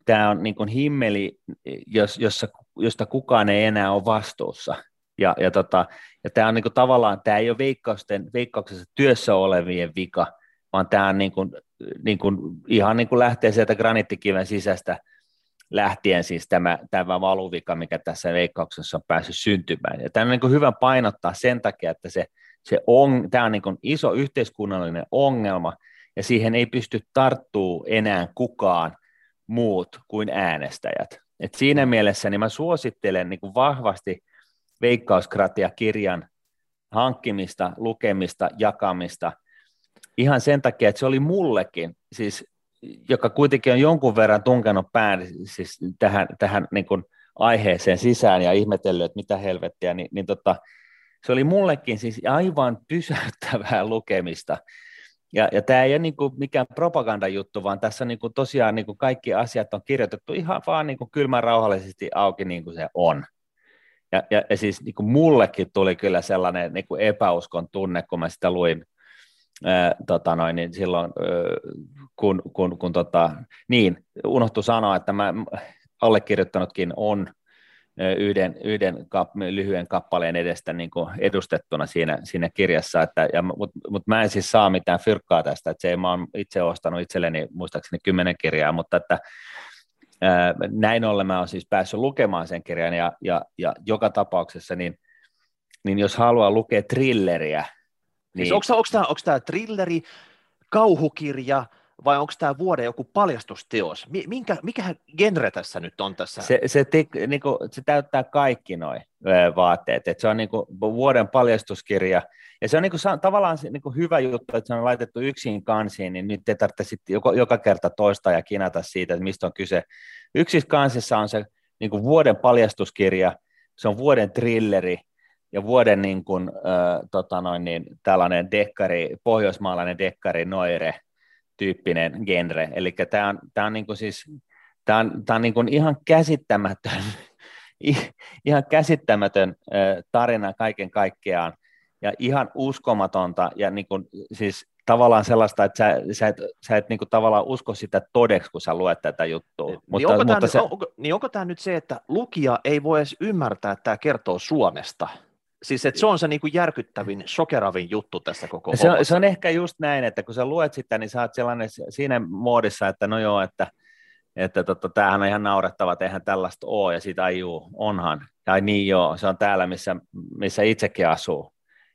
tämä on niin kuin himmeli, jos, jossa, josta kukaan ei enää ole vastuussa. Ja, ja, tota, ja tämä on niin kuin tavallaan, tämä ei ole veikkausten, veikkauksessa työssä olevien vika, vaan tämä on niin kuin, niin kuin, ihan niin kuin lähtee sieltä granittikiven sisästä lähtien siis tämä, tämä valuvika, mikä tässä veikkauksessa on päässyt syntymään. Ja tämä on niin kuin hyvä painottaa sen takia, että se, se on, tämä on niin kuin iso yhteiskunnallinen ongelma, ja siihen ei pysty tarttuu enää kukaan muut kuin äänestäjät. Et siinä mielessä niin mä suosittelen niin vahvasti Veikkauskratia-kirjan hankkimista, lukemista, jakamista ihan sen takia, että se oli mullekin, siis, joka kuitenkin on jonkun verran tunkenut pään siis tähän, tähän niin kuin aiheeseen sisään ja ihmetellyt, että mitä helvettiä, niin, niin tota, se oli mullekin siis aivan pysäyttävää lukemista. Ja, ja tämä ei ole niin kuin mikään propagandajuttu, vaan tässä niin kuin tosiaan niin kuin kaikki asiat on kirjoitettu ihan vaan niin kuin kylmän rauhallisesti auki niin kuin se on. Ja, ja, ja siis niin kuin mullekin tuli kyllä sellainen niin kuin epäuskon tunne, kun mä sitä luin ää, tota noin, niin silloin, ää, kun, kun, kun tota, niin, unohtu sanoa, että mä allekirjoittanutkin on yhden, yhden kap, lyhyen kappaleen edestä niin kuin edustettuna siinä, siinä kirjassa, mutta mut mä en siis saa mitään fyrkkaa tästä, että se ei, mä oon itse ostanut itselleni muistaakseni kymmenen kirjaa, mutta että näin ollen mä oon siis päässyt lukemaan sen kirjan, ja, ja, ja joka tapauksessa, niin, niin jos haluaa lukea trilleriä, niin... Siis onko tämä, onko tämä trilleri, kauhukirja, vai onko tämä vuoden joku paljastusteos? Minkä, mikä genre tässä nyt on tässä? Se, se, te, niinku, se täyttää kaikki noin vaatteet, että se on niinku vuoden paljastuskirja, ja se on niinku, tavallaan niinku hyvä juttu, että se on laitettu yksin kansiin, niin nyt ei tarvitse joka, joka kerta toista ja kinata siitä, että mistä on kyse. Yksissä kansissa on se niinku vuoden paljastuskirja, se on vuoden trilleri, ja vuoden niin kuin, äh, tota noin, niin, tällainen dekkari, pohjoismaalainen dekkari noire, tyyppinen genre. Eli tämä on, tämä on, niin kuin siis, tämä on, tämä on niin kuin ihan käsittämätön, ihan käsittämätön tarina kaiken kaikkiaan ja ihan uskomatonta ja niin kuin, siis tavallaan sellaista, että sä, sä et, sä et niin kuin tavallaan usko sitä todeksi, kun sä luet tätä juttua. Niin, mutta, onko, mutta tämä se... onko, niin onko tämä nyt se, että lukija ei voi edes ymmärtää, että tämä kertoo Suomesta? Siis että se on se niin kuin järkyttävin, sokeravin juttu tässä koko se on, se on ehkä just näin, että kun sä luet sitä, niin sä oot sellainen siinä muodissa, että no joo, että, että totta, tämähän on ihan naurettava, että eihän tällaista ole, ja siitä ai juu, onhan, ja niin joo, se on täällä, missä, missä itsekin asuu.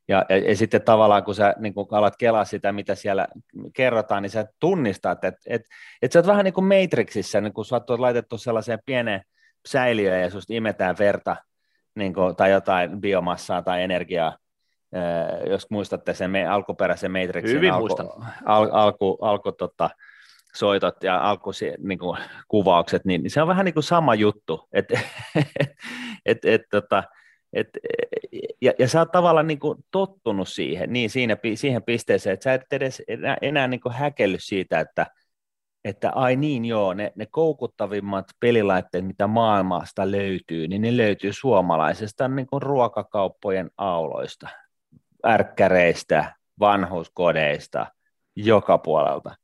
Ja, ja, ja sitten tavallaan, kun sä niin kun alat kelaa sitä, mitä siellä kerrotaan, niin sä tunnistat, että et, et sä oot vähän niin kuin Matrixissa, niin kun sä oot laitettu sellaiseen pieneen säiliöön ja susta imetään verta, niin kuin, tai jotain biomassaa tai energiaa, jos muistatte sen me, alkuperäisen Matrixin Hyvin alku, al, alku, alku tota, soitot ja alku niin kuin, kuvaukset, niin se on vähän niin kuin sama juttu. Et, et, et, tota, et, ja, ja sä oot tavallaan niin kuin tottunut siihen, niin siinä, siihen pisteeseen, että sä et edes enää, enää niin kuin häkelly siitä, että että ai niin joo, ne, ne koukuttavimmat pelilaitteet, mitä maailmasta löytyy, niin ne löytyy suomalaisesta niin kuin ruokakauppojen auloista, ärkkäreistä, vanhuskodeista, joka puolelta.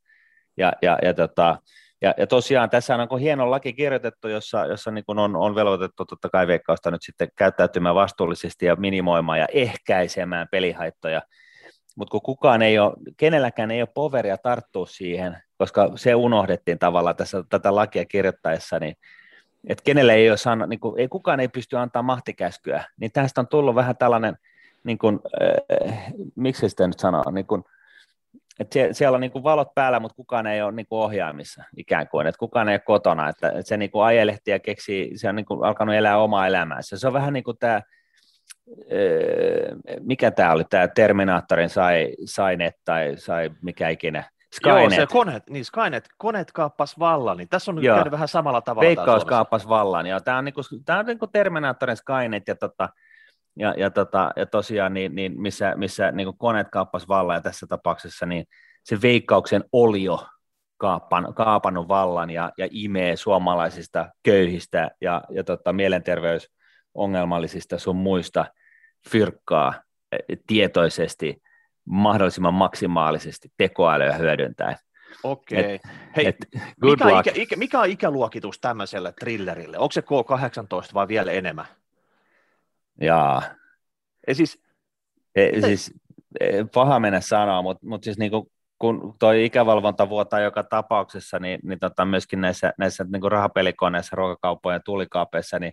Ja, ja, ja, tota, ja, ja tosiaan tässä on hieno laki kirjoitettu, jossa, jossa niin kuin on, on velvoitettu totta kai veikkausta nyt sitten käyttäytymään vastuullisesti ja minimoimaan ja ehkäisemään pelihaittoja, mutta kun kukaan ei ole, kenelläkään ei ole poveria tarttua siihen, koska se unohdettiin tavallaan tässä tätä lakia kirjoittaessa, niin että kenelle ei ole saanut, niin kuin, ei kukaan ei pysty antaa mahtikäskyä, niin tästä on tullut vähän tällainen, niin kuin, äh, miksi sitä nyt sanoo, niin kuin, että sie, siellä on niin kuin valot päällä, mutta kukaan ei ole niin kuin ohjaamissa ikään kuin, että kukaan ei ole kotona, että, että se niin kuin ja keksii, se on niin kuin alkanut elää omaa elämäänsä. Se on vähän niin kuin tämä, mikä tämä oli, tämä Terminaattorin sai, Sainet tai sai mikä ikinä, Skynet. Joo, se Konet, niin Skynet, Konet kaappas vallan, niin tässä on nyt käynyt vähän samalla tavalla. Veikkaus kaappas vallan, ja tämä on, niinku, tämä on niinku Terminaattorin Skynet, ja, tota, ja, ja, tota, ja tosiaan niin, niin missä, missä niinku Konet kaappas vallan, ja tässä tapauksessa niin se veikkauksen olio kaapan, kaapannut vallan ja, ja imee suomalaisista köyhistä ja, ja tota, mielenterveysongelmallisista sun muista fyrkkaa e, tietoisesti mahdollisimman maksimaalisesti tekoälyä hyödyntäen. Okei. Okay. Hei, et, mikä, ikä, ikä, mikä on ikäluokitus tämmöiselle thrillerille? Onko se K18 vai vielä enemmän? Jaa. Ja siis, e, siis e, paha mennä sanoa, mutta mut siis niinku, kun toi ikävalvonta vuotaa joka tapauksessa, niin, niin tota myöskin näissä, näissä niinku rahapelikoneissa, ruokakauppojen ja tulikaapeissa, niin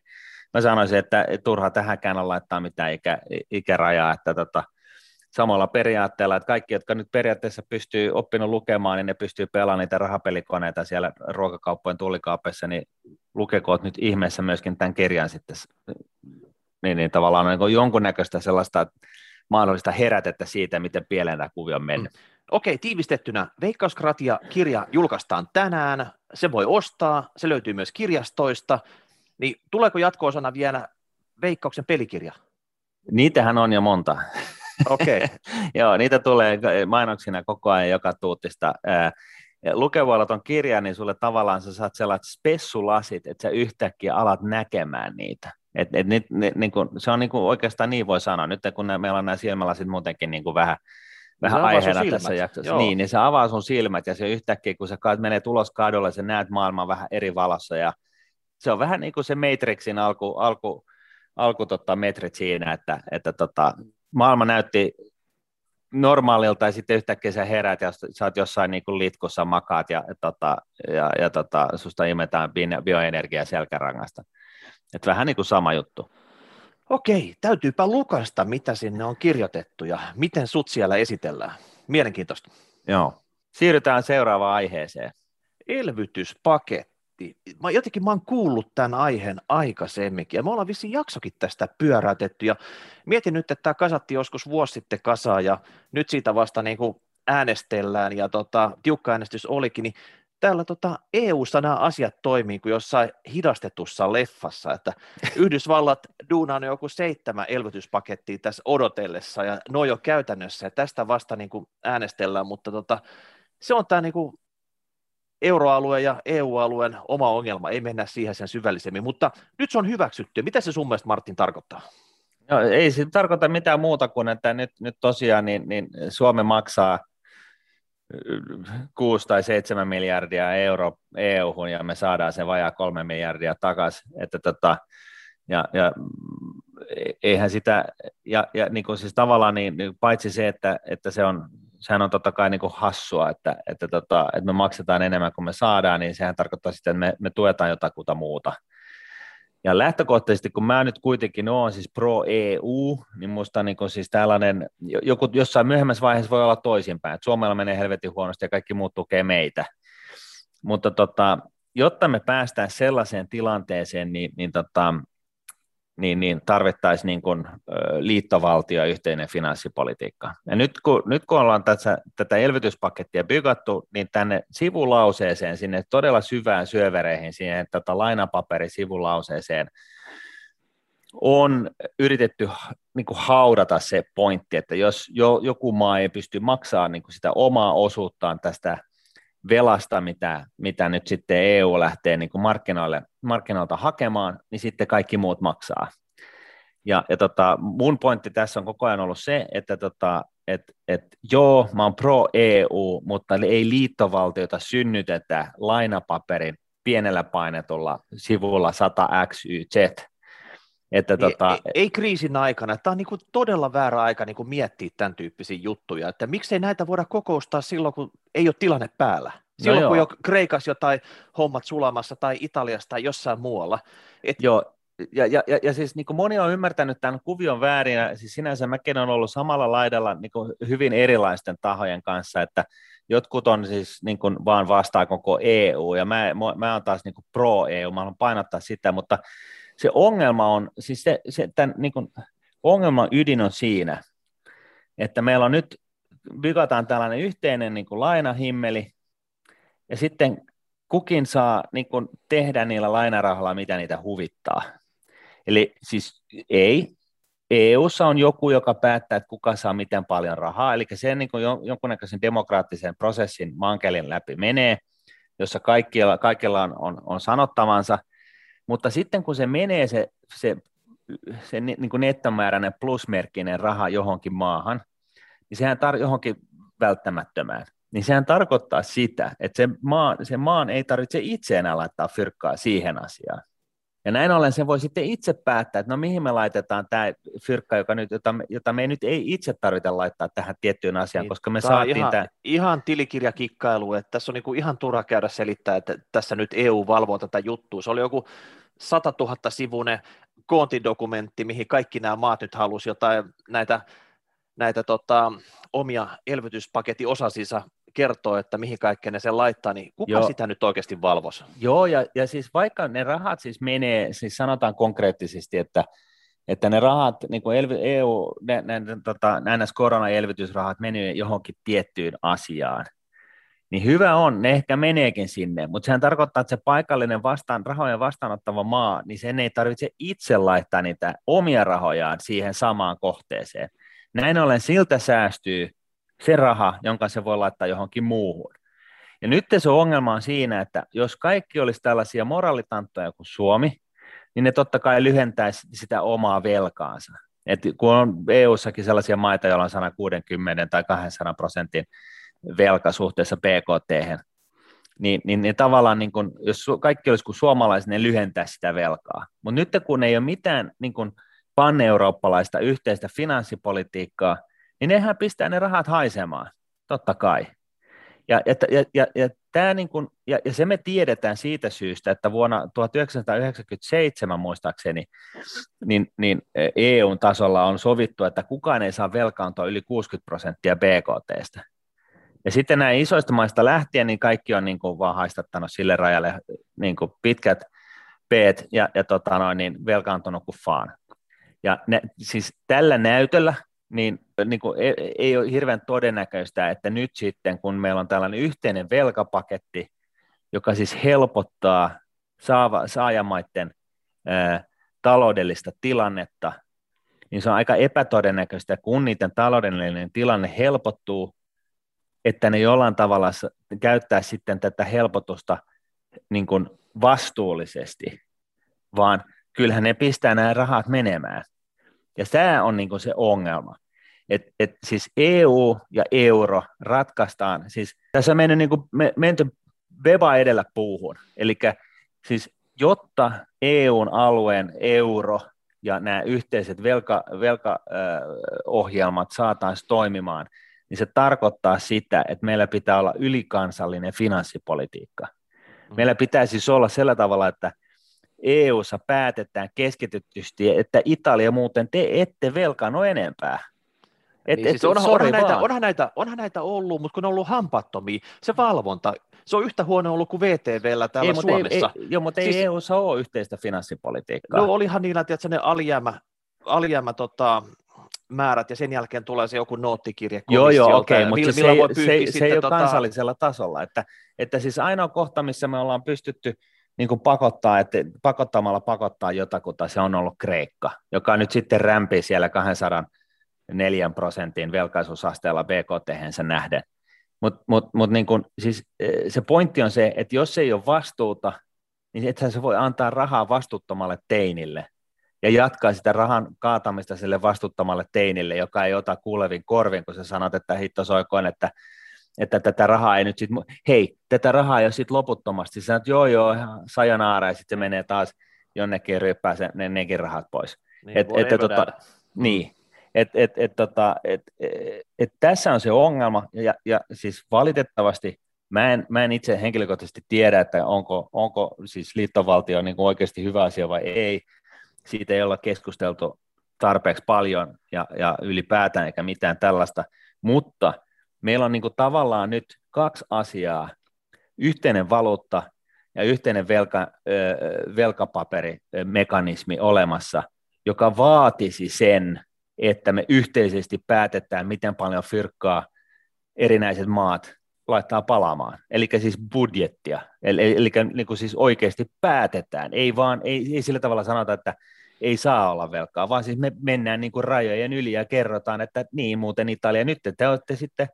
mä sanoisin, että turha tähänkään on laittaa mitään ikä, ikärajaa, että tota, samalla periaatteella, että kaikki, jotka nyt periaatteessa pystyy oppinut lukemaan, niin ne pystyy pelaamaan niitä rahapelikoneita siellä ruokakauppojen tulikaapeissa, niin lukekoot nyt ihmeessä myöskin tämän kirjan sitten, niin, niin tavallaan on niin jonkunnäköistä sellaista mahdollista herätettä siitä, miten pieleen tämä kuvio on mennyt. Mm. Okei, tiivistettynä. Veikkauskratia-kirja julkaistaan tänään. Se voi ostaa. Se löytyy myös kirjastoista. Niin tuleeko jatko-osana vielä Veikkauksen pelikirja? Niitähän on jo monta. Okei. Okay. Joo, niitä tulee mainoksina koko ajan joka tuutista. Lukevoilla on kirja, niin sulle tavallaan sä saat sellaiset spessulasit, että sä yhtäkkiä alat näkemään niitä. Et, et, et, et, niin kun, se on niin kun, oikeastaan niin voi sanoa, nyt kun ne, meillä on nämä silmälasit muutenkin niin vähän, vähän aiheena tässä jaksossa, niin, niin se avaa sun silmät ja se yhtäkkiä, kun sä menee tulos kadulle, sä näet maailman vähän eri valossa ja se on vähän niin kuin se Matrixin alku, alku, alku tota, metrit siinä, että, että tota, maailma näytti normaalilta ja sitten yhtäkkiä sä herät ja sä oot jossain niin litkussa makaat ja, tota, ja, ja tota, susta imetään bioenergiaa selkärangasta. Et vähän niin kuin sama juttu. Okei, täytyypä lukasta, mitä sinne on kirjoitettu ja miten sut siellä esitellään. Mielenkiintoista. Joo. Siirrytään seuraavaan aiheeseen. Elvytyspaketti miettii. Mä jotenkin mä oon kuullut tämän aiheen aikaisemminkin, ja me ollaan vissiin jaksokin tästä pyöräytetty, ja mietin nyt, että tämä kasatti joskus vuosi sitten kasaan, ja nyt siitä vasta niin kuin äänestellään, ja tota, tiukka äänestys olikin, niin täällä tota EU-ssa nämä asiat toimii kuin jossain hidastetussa leffassa, että Yhdysvallat duunaa joku seitsemän elvytyspakettia tässä odotellessa, ja ne on jo käytännössä, ja tästä vasta niin kuin äänestellään, mutta tota, se on tämä niin kuin euroalue ja EU-alueen oma ongelma, ei mennä siihen sen syvällisemmin, mutta nyt se on hyväksytty. Mitä se sun mielestä Martin tarkoittaa? No, ei se tarkoita mitään muuta kuin, että nyt, nyt tosiaan niin, niin Suomi maksaa 6 tai 7 miljardia euro EU-hun ja me saadaan se vajaa 3 miljardia takaisin, että tota, ja, ja eihän sitä, ja, ja niin kuin siis tavallaan niin, niin paitsi se, että, että se on sehän on totta kai niin kuin hassua, että, että, tota, että me maksetaan enemmän kuin me saadaan, niin sehän tarkoittaa sitten, että me, me tuetaan jotakuta muuta. Ja lähtökohtaisesti, kun mä nyt kuitenkin olen siis pro-EU, niin musta niin kuin siis tällainen, joku, jossain myöhemmässä vaiheessa voi olla toisinpäin, että Suomella menee helvetin huonosti ja kaikki muut tukee meitä. Mutta tota, jotta me päästään sellaiseen tilanteeseen, niin, niin tota, niin, niin tarvittaisiin niin kuin, liittovaltio yhteinen finanssipolitiikka. Ja nyt kun, nyt kun ollaan tässä, tätä elvytyspakettia bykattu, niin tänne sivulauseeseen, sinne todella syvään syövereihin, siihen tota lainapaperi sivulauseeseen, on yritetty niin kuin haudata se pointti, että jos jo, joku maa ei pysty maksamaan niin kuin sitä omaa osuuttaan tästä velasta, mitä, mitä nyt sitten EU lähtee niin kuin markkinoille, markkinoilta hakemaan, niin sitten kaikki muut maksaa. Ja, ja tota, mun pointti tässä on koko ajan ollut se, että tota, et, et, joo, mä oon pro-EU, mutta ei liittovaltiota synnytetä lainapaperin pienellä painetulla sivulla 100 XYZ, että ei, tota... ei, ei kriisin aikana. Tämä on niin kuin todella väärä aika niin kuin miettiä tämän tyyppisiä juttuja, että miksei näitä voida kokoustaa silloin, kun ei ole tilanne päällä. No silloin, no kun jo Kreikassa jotain hommat sulamassa tai Italiassa tai jossain muualla. Et... Joo, ja, ja, ja, ja siis niin kuin moni on ymmärtänyt tämän kuvion väärin, ja siis sinänsä mäkin on ollut samalla laidalla niin kuin hyvin erilaisten tahojen kanssa, että jotkut on siis niin kuin vaan vastaa koko EU, ja mä, mä oon taas niin kuin pro-EU, mä haluan painottaa sitä, mutta se ongelma on, siis se, se tämän, niin kuin, ongelman ydin on siinä, että meillä on nyt, vigataan tällainen yhteinen niin kuin lainahimmeli, ja sitten kukin saa niin kuin, tehdä niillä lainarahalla, mitä niitä huvittaa. Eli siis ei, EUssa on joku, joka päättää, että kuka saa miten paljon rahaa, eli se niin kuin jonkunnäköisen demokraattisen prosessin mankelin läpi menee, jossa kaikilla, kaikilla on, on, on sanottavansa, mutta sitten kun se menee se, se, se niin kuin nettomääräinen plusmerkkinen raha johonkin maahan, niin sehän tar- johonkin välttämättömään, niin sehän tarkoittaa sitä, että se, maa, se maan ei tarvitse itse enää laittaa fyrkkaa siihen asiaan. Ja näin ollen se voi sitten itse päättää, että no mihin me laitetaan tämä fyrkka, joka nyt, jota, me, jota me nyt ei itse tarvita laittaa tähän tiettyyn asiaan, niin, koska me saatiin ihan, tämä... Ihan tilikirjakikkailu, että tässä on niinku ihan turha käydä selittää, että tässä nyt EU valvoo tätä juttua. Se oli joku 100 000 sivuinen koontidokumentti, mihin kaikki nämä maat nyt halusi jotain näitä, näitä tota, omia elvytyspaketin osasinsa kertoo, että mihin kaikkeen ne sen laittaa, niin kuka Joo. sitä nyt oikeasti valvoisi? Joo, ja, ja siis vaikka ne rahat siis menee, siis sanotaan konkreettisesti, että, että ne rahat, niin kuin elvy, EU, ne, ne, ne, tota, NS korona-elvytysrahat menee johonkin tiettyyn asiaan, niin hyvä on, ne ehkä meneekin sinne, mutta sehän tarkoittaa, että se paikallinen vastaan, rahojen vastaanottava maa, niin sen ei tarvitse itse laittaa niitä omia rahojaan siihen samaan kohteeseen. Näin ollen siltä säästyy se raha, jonka se voi laittaa johonkin muuhun. Ja nyt se ongelma on siinä, että jos kaikki olisi tällaisia moraalitanttoja kuin Suomi, niin ne totta kai lyhentäisi sitä omaa velkaansa. Et kun on EU-sakin sellaisia maita, joilla on 160 tai 200 prosentin velka suhteessa BKT, niin, niin, niin tavallaan niin kun, jos kaikki olisi kuin suomalaiset, ne lyhentää sitä velkaa. Mutta nyt kun ei ole mitään niin kun pan-eurooppalaista yhteistä finanssipolitiikkaa, niin nehän pistää ne rahat haisemaan, totta kai. Ja, ja, ja, ja, ja, tämä niin kuin, ja, ja se me tiedetään siitä syystä, että vuonna 1997 muistaakseni niin, niin EUn tasolla on sovittu, että kukaan ei saa velkaantua yli 60 prosenttia BKTstä. Ja sitten näin isoista maista lähtien, niin kaikki on niin kuin vaan haistattanut sille rajalle niin kuin pitkät p ja, ja tota noin, niin velkaantunut kuin faan. Ja ne, siis tällä näytöllä niin, niin kuin ei, ei ole hirveän todennäköistä, että nyt sitten, kun meillä on tällainen yhteinen velkapaketti, joka siis helpottaa saava, saajamaiden ää, taloudellista tilannetta, niin se on aika epätodennäköistä, kun niiden taloudellinen tilanne helpottuu, että ne jollain tavalla käyttää sitten tätä helpotusta niin kuin vastuullisesti, vaan kyllähän ne pistää nämä rahat menemään. Ja tämä on niin se ongelma. Et, et siis EU ja euro ratkaistaan, siis tässä on mennyt niin kuin me, menty beba edellä puuhun, eli siis jotta EUn alueen euro ja nämä yhteiset velka, velkaohjelmat saataisiin toimimaan, niin se tarkoittaa sitä, että meillä pitää olla ylikansallinen finanssipolitiikka. Mm. Meillä pitää siis olla sillä tavalla, että EU-ssa päätetään keskitytysti, että Italia muuten te ette velkaano enempää. Et, niin, et, siis onhan, onhan, näitä, onhan, näitä, onhan näitä ollut, mutta kun ne on ollut hampattomia, se valvonta, se on yhtä huono ollut kuin VTVllä täällä ei, Suomessa. Ei, ei, joo, mutta siis, ei EU-ssa ole yhteistä finanssipolitiikkaa. No olihan niillä, että ne alijäämä, alijäämä tota, määrät ja sen jälkeen tulee se joku noottikirje Joo, joo, okei, okay, mutta se, se, se, se ei ole tota... kansallisella tasolla, että, että siis ainoa kohta, missä me ollaan pystytty niin kuin pakottaa, että pakottamalla pakottaa jotakuta, se on ollut Kreikka, joka nyt sitten rämpii siellä 204 prosentin velkaisuusasteella BKT sen nähden. Mutta mut, mut niin siis eh, se pointti on se, että jos ei ole vastuuta, niin ethän se voi antaa rahaa vastuuttomalle teinille ja jatkaa sitä rahan kaatamista sille vastuuttomalle teinille, joka ei ota kuulevin korvin, kun sä sanot, että hitto soikoin, että että tätä rahaa ei nyt sitten, hei, tätä rahaa ei ole sitten loputtomasti. Sä joo joo, sajanaara, ja sitten se menee taas jonnekin ryppää se, ne, nekin rahat pois. Niin, et, et, tota, niin. Et, et, et, tota, et, et, et, tässä on se ongelma, ja, ja siis valitettavasti mä en, mä en itse henkilökohtaisesti tiedä, että onko, onko siis liittovaltio niin oikeasti hyvä asia vai ei, siitä ei olla keskusteltu tarpeeksi paljon ja, ja ylipäätään eikä mitään tällaista, mutta meillä on niin kuin tavallaan nyt kaksi asiaa, yhteinen valuutta ja yhteinen velka, velkapaperimekanismi olemassa, joka vaatisi sen, että me yhteisesti päätetään, miten paljon fyrkkaa erinäiset maat laittaa palaamaan, eli siis budjettia, eli, eli niin kuin siis oikeasti päätetään, ei vaan, ei, ei sillä tavalla sanota, että ei saa olla velkaa, vaan siis me mennään niin kuin rajojen yli ja kerrotaan, että niin muuten Italia, nyt te olette sitten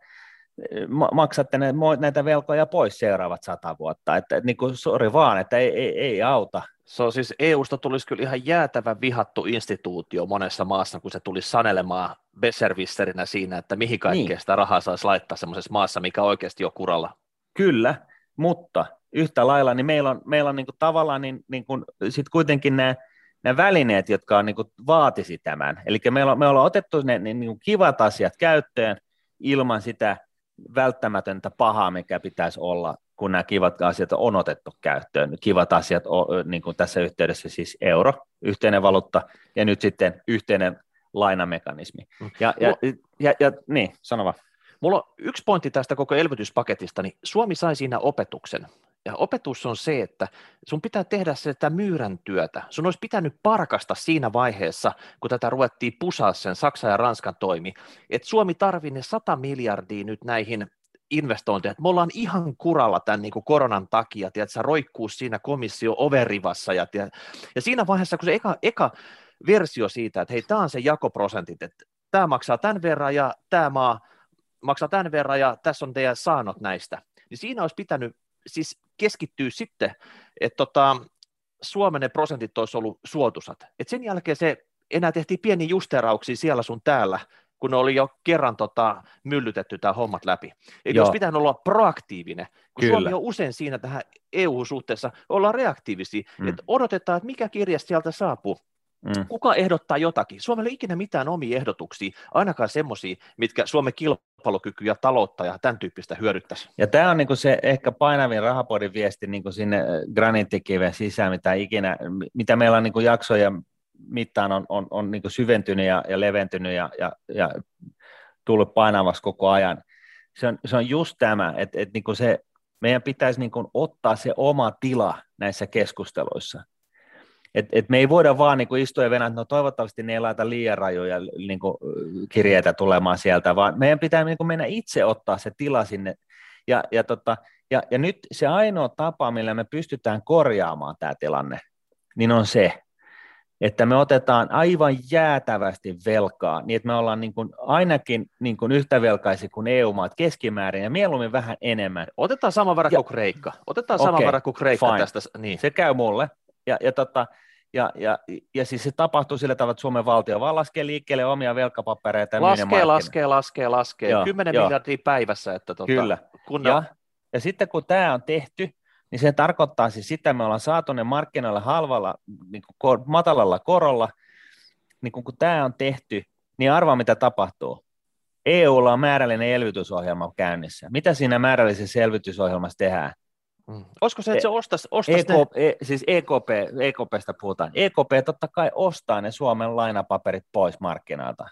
maksatte näitä velkoja pois seuraavat sata vuotta, että niin kuin, sori vaan, että ei, ei, ei auta. Se on siis EUsta tulisi kyllä ihan jäätävä vihattu instituutio monessa maassa, kun se tulisi sanelemaan besservisserinä siinä, että mihin kaikkea niin. sitä rahaa saisi laittaa semmoisessa maassa, mikä oikeasti on kuralla. Kyllä, mutta yhtä lailla niin meillä on, meillä on niin kuin tavallaan niin, niin kuin, sit kuitenkin nämä, nämä välineet, jotka on, niin kuin vaatisi tämän. Eli meillä on, me ollaan otettu ne niin, niin kivat asiat käyttöön ilman sitä välttämätöntä pahaa, mikä pitäisi olla, kun nämä kivat asiat on otettu käyttöön. Kivat asiat, niin kuin tässä yhteydessä siis euro, yhteinen valuutta, ja nyt sitten yhteinen lainamekanismi. Mm. Ja, ja, ja, ja, ja niin, sano vaan. Mulla on yksi pointti tästä koko elvytyspaketista, niin Suomi sai siinä opetuksen. Ja opetus on se, että sun pitää tehdä sitä myyrän työtä. Sun olisi pitänyt parkasta siinä vaiheessa, kun tätä ruvettiin pusaa sen Saksan ja Ranskan toimi, että Suomi tarvii ne 100 miljardia nyt näihin investointeja. Me ollaan ihan kuralla tämän niin kuin koronan takia, tiedätkö, roikkuu siinä komissio overivassa. Ja, ja siinä vaiheessa, kun se eka, eka versio siitä, että hei, tämä on se jakoprosentit, että tämä maksaa tämän verran ja tämä maa maksaa tämän verran ja tässä on teidän saanot näistä, niin siinä olisi pitänyt siis keskittyä sitten, että tota, Suomen ne prosentit olisi ollut suotusat. Et sen jälkeen se enää tehtiin pieni justerauksia siellä sun täällä, kun ne oli jo kerran tota, myllytetty tämä hommat läpi. Eli olisi pitänyt olla proaktiivinen, kun Kyllä. Suomi on usein siinä tähän EU-suhteessa, ollaan reaktiivisia, mm. että odotetaan, että mikä kirja sieltä saapuu. Mm. Kuka ehdottaa jotakin? Suomella ei ikinä mitään omia ehdotuksia, ainakaan semmoisia, mitkä Suomen kilpailukykyä ja taloutta ja tämän tyyppistä hyödyttäisi. Ja tämä on niinku se ehkä painavin rahapodin viesti niinku sinne äh, graniittikiven sisään, mitä, ikinä, mitä meillä on niinku jaksoja mittaan on, on, on niinku syventynyt ja, ja leventynyt ja, ja, ja tullut painavaksi koko ajan. Se on, se on just tämä, että et niinku se, meidän pitäisi niinku ottaa se oma tila näissä keskusteluissa – et, et me ei voida vaan niin kuin istua ja venää, että no toivottavasti ne ei laita liian rajoja niin kuin, kirjeitä tulemaan sieltä, vaan meidän pitää niin kuin mennä itse ottaa se tila sinne. Ja, ja, tota, ja, ja nyt se ainoa tapa, millä me pystytään korjaamaan tämä tilanne, niin on se, että me otetaan aivan jäätävästi velkaa, niin että me ollaan niin kuin ainakin niin kuin yhtä velkaisia kuin EU-maat keskimäärin ja mieluummin vähän enemmän. Otetaan sama verran kuin Kreikka. Otetaan sama okay, verran kuin Kreikka fine. tästä. Niin. Se käy mulle. Ja, ja, tota, ja, ja, ja siis se tapahtuu sillä tavalla, että Suomen valtio vaan laskee liikkeelle omia velkapapereita. Laskee, laskee, laskee, laskee. Joo, 10 joo. miljardia päivässä. Että tuota, Kyllä. Kun ja, ja sitten kun tämä on tehty, niin se tarkoittaa siis sitä, että me ollaan saatu ne markkinoille halvalla, niin kuin matalalla korolla, niin kun, kun tämä on tehty, niin arvaa mitä tapahtuu. EUlla on määrällinen elvytysohjelma käynnissä. Mitä siinä määrällisessä elvytysohjelmassa tehdään? Mm. Olisiko se, että se ostaisi, ostaisi EK, ne? E, siis EKP, EKPstä puhutaan. EKP totta kai ostaa ne Suomen lainapaperit pois markkinoilta.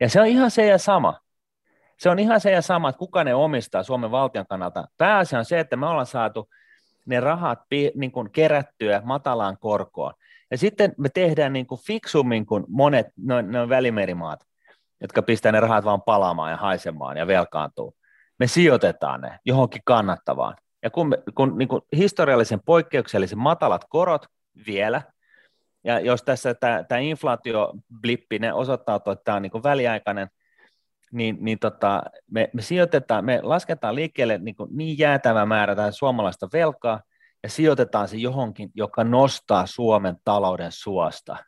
Ja se on ihan se ja sama. Se on ihan se ja sama, että kuka ne omistaa Suomen valtion kannalta. Pääasia on se, että me ollaan saatu ne rahat niin kuin kerättyä matalaan korkoon. Ja sitten me tehdään niin kuin fiksummin kuin monet noin, noin välimerimaat, jotka pistää ne rahat vaan palaamaan ja haisemaan ja velkaantuu. Me sijoitetaan ne johonkin kannattavaan. Ja kun, me, kun niin kuin historiallisen poikkeuksellisen matalat korot vielä, ja jos tässä tämä inflaatioblippi, ne osoittaa, että tämä on niin väliaikainen, niin, niin tota, me, me sijoitetaan, me lasketaan liikkeelle niin, kuin niin jäätävä määrä tähän suomalaista velkaa, ja sijoitetaan se johonkin, joka nostaa Suomen talouden suosta –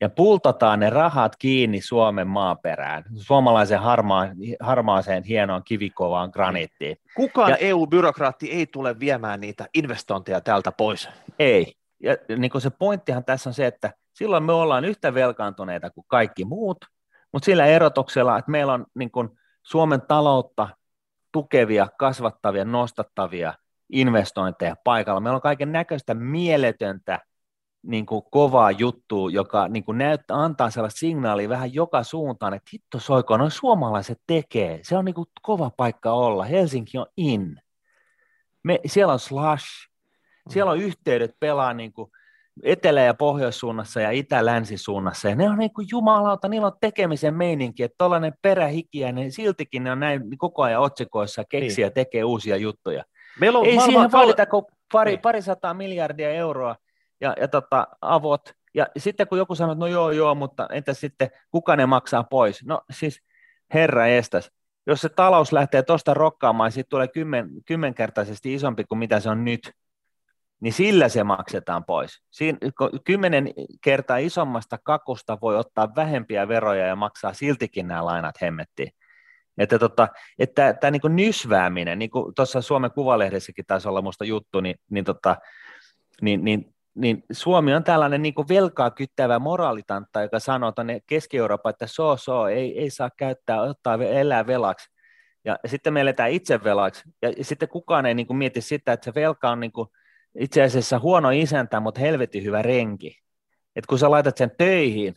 ja pultataan ne rahat kiinni Suomen maaperään, suomalaisen harmaan, harmaaseen hienoon kivikovaan graniittiin. Kukaan ja, EU-byrokraatti ei tule viemään niitä investointeja täältä pois. Ei. Ja niin se pointtihan tässä on se, että silloin me ollaan yhtä velkaantuneita kuin kaikki muut, mutta sillä erotuksella, että meillä on niin kuin Suomen taloutta tukevia, kasvattavia, nostattavia investointeja paikalla. Meillä on kaiken näköistä mieletöntä niin kuin kovaa juttu, joka niin kuin näyttää, antaa sellaista signaalia vähän joka suuntaan, että hitto soiko, noin suomalaiset tekee. Se on niin kuin kova paikka olla. Helsinki on in. Me, siellä on slash, siellä on yhteydet pelaa niin kuin etelä- ja pohjoissuunnassa ja itä-länsisuunnassa, ja ne on niin kuin jumalauta, niillä on tekemisen meininki, että tuollainen perähikiä, niin siltikin ne on näin koko ajan otsikoissa keksiä niin. tekee uusia juttuja. Meillä on Ei siihen valita kuin pari, niin. pari sataa miljardia euroa ja, ja tota, avot, ja sitten kun joku sanoo, että no joo, joo, mutta entä sitten kuka ne maksaa pois? No siis herra estäs, jos se talous lähtee tuosta rokkaamaan, siitä tulee kymmen, kymmenkertaisesti isompi kuin mitä se on nyt, niin sillä se maksetaan pois. Siinä, kymmenen kertaa isommasta kakusta voi ottaa vähempiä veroja ja maksaa siltikin nämä lainat hemmettiin. Että tota, että tämä niin nysvääminen, niin kuin tuossa Suomen Kuvalehdessäkin taisi olla musta juttu, niin, niin, tota, niin, niin, niin Suomi on tällainen niin kuin velkaa kyttävä moraalitantta, joka sanoo tuonne Keski-Eurooppa, että so, so, ei, ei saa käyttää, ottaa, elää velaksi. Ja sitten me eletään itse velaksi. Ja sitten kukaan ei niin kuin mieti sitä, että se velka on niin kuin, itse asiassa huono isäntä, mutta helvetin hyvä renki. Et kun sä laitat sen töihin,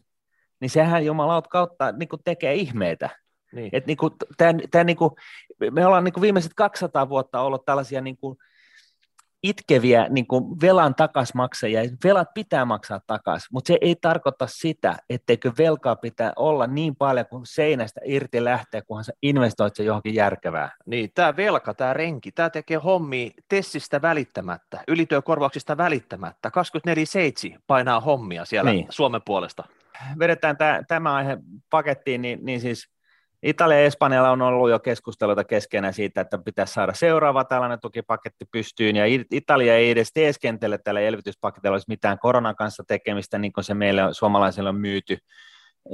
niin sehän Jumalaut kautta niin kuin tekee ihmeitä. Niin. Et niin kuin, tämän, tämän niin kuin, me ollaan niin kuin viimeiset 200 vuotta ollut tällaisia niin kuin, itkeviä niin kuin velan takasmaksajia. Velat pitää maksaa takaisin, mutta se ei tarkoita sitä, etteikö velkaa pitää olla niin paljon kuin seinästä irti lähtee, kunhan sä investoit se johonkin järkevää. Niin, tämä velka, tämä renki, tämä tekee hommi tessistä välittämättä, ylityökorvauksista välittämättä, 24-7 painaa hommia siellä niin. Suomen puolesta. Vedetään tämä, tämä aihe pakettiin, niin, niin siis Italia ja Espanjalla on ollut jo keskusteluita keskenään siitä, että pitäisi saada seuraava tällainen tukipaketti pystyyn, ja Italia ei edes teeskentele tällä elvytyspaketilla olisi mitään koronan kanssa tekemistä, niin kuin se meille suomalaisille on myyty.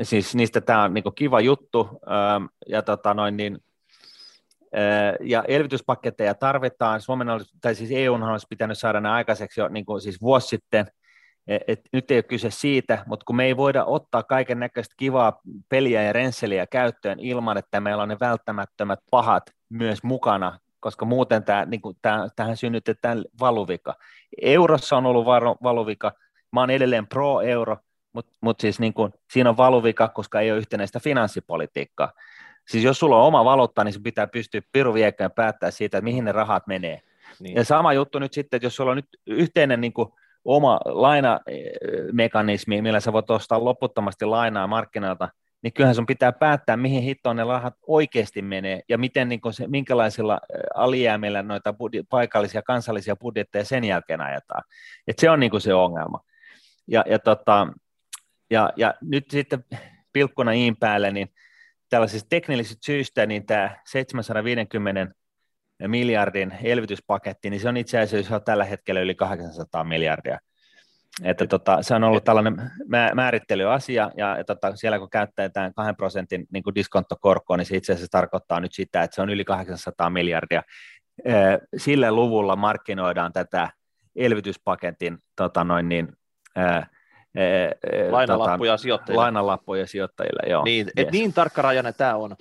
Siis niistä tämä on niin kiva juttu, ähm, ja, tota noin, niin, äh, ja elvytyspaketteja tarvitaan. Suomen olisi, tai siis EU olisi pitänyt saada ne aikaiseksi jo niin kuin siis vuosi sitten, et nyt ei ole kyse siitä, mutta kun me ei voida ottaa kaiken näköistä kivaa peliä ja rensseliä käyttöön ilman, että meillä on ne välttämättömät pahat myös mukana, koska muuten tämä, niin kuin, tämä, tähän synnytetään valuvika. Eurossa on ollut valuvika, mä olen edelleen pro-euro, mutta mut siis niin kuin, siinä on valuvika, koska ei ole yhtenäistä finanssipolitiikkaa. Siis jos sulla on oma valuutta, niin sun pitää pystyä piruviekään päättää siitä, että mihin ne rahat menee. Niin. Ja sama juttu nyt sitten, että jos sulla on nyt yhteinen niin kuin, oma lainamekanismi, millä sä voit ostaa loputtomasti lainaa markkinoilta, niin kyllähän sun pitää päättää, mihin hittoon ne rahat oikeasti menee ja miten, niin se, minkälaisilla alijäämillä noita budi- paikallisia kansallisia budjetteja sen jälkeen ajetaan. Et se on niin se ongelma. Ja, ja, tota, ja, ja nyt sitten pilkkuna iin päälle, niin tällaisista teknisistä syistä, niin tämä 750 miljardin elvytyspaketti, niin se on itse asiassa tällä hetkellä yli 800 miljardia. Että tota, se on ollut tällainen määrittelyasia, ja, ja tota, siellä kun käytetään 2 prosentin niin kuin diskonttokorkoa, niin se itse asiassa tarkoittaa nyt sitä, että se on yli 800 miljardia. Sille luvulla markkinoidaan tätä elvytyspaketin tota noin niin, ää, lainalappuja tota, sijoittajille. Lainalappuja sijoittajille, joo. Niin, et yes. niin tarkkarajainen tämä on.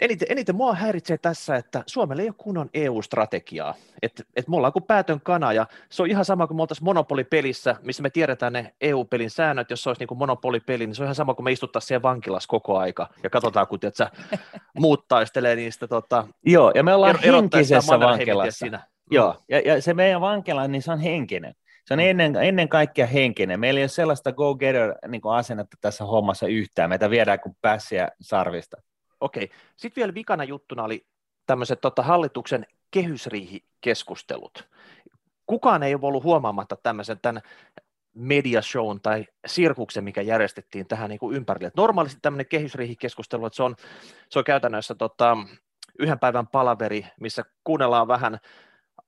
Eniten, eniten mua häiritsee tässä, että Suomella ei ole kunnon EU-strategiaa. Että et me ollaan kuin päätön kana, ja se on ihan sama kuin me oltaisiin monopolipelissä, missä me tiedetään ne EU-pelin säännöt, jos se olisi niin kuin monopolipeli, niin se on ihan sama kuin me istuttaisiin siellä vankilassa koko aika, ja katsotaan, kun tiedät, muut taistelee niistä tota, Joo, ja me ollaan er, henkisessä vankilassa. Siinä. Joo, ja, ja se meidän vankila, niin se on henkinen. Se on ennen, ennen kaikkea henkinen. Meillä ei ole sellaista go-getter-asennetta niin tässä hommassa yhtään. Meitä viedään kuin pässiä sarvista. Okei. Sitten vielä vikana juttuna oli tämmöiset tota, hallituksen kehysriihikeskustelut. Kukaan ei ole ollut huomaamatta tämmöisen tämän mediashown tai sirkuksen, mikä järjestettiin tähän niin kuin ympärille. Et normaalisti tämmöinen kehysriihikeskustelu, että se on, se on käytännössä tota, yhden päivän palaveri, missä kuunnellaan vähän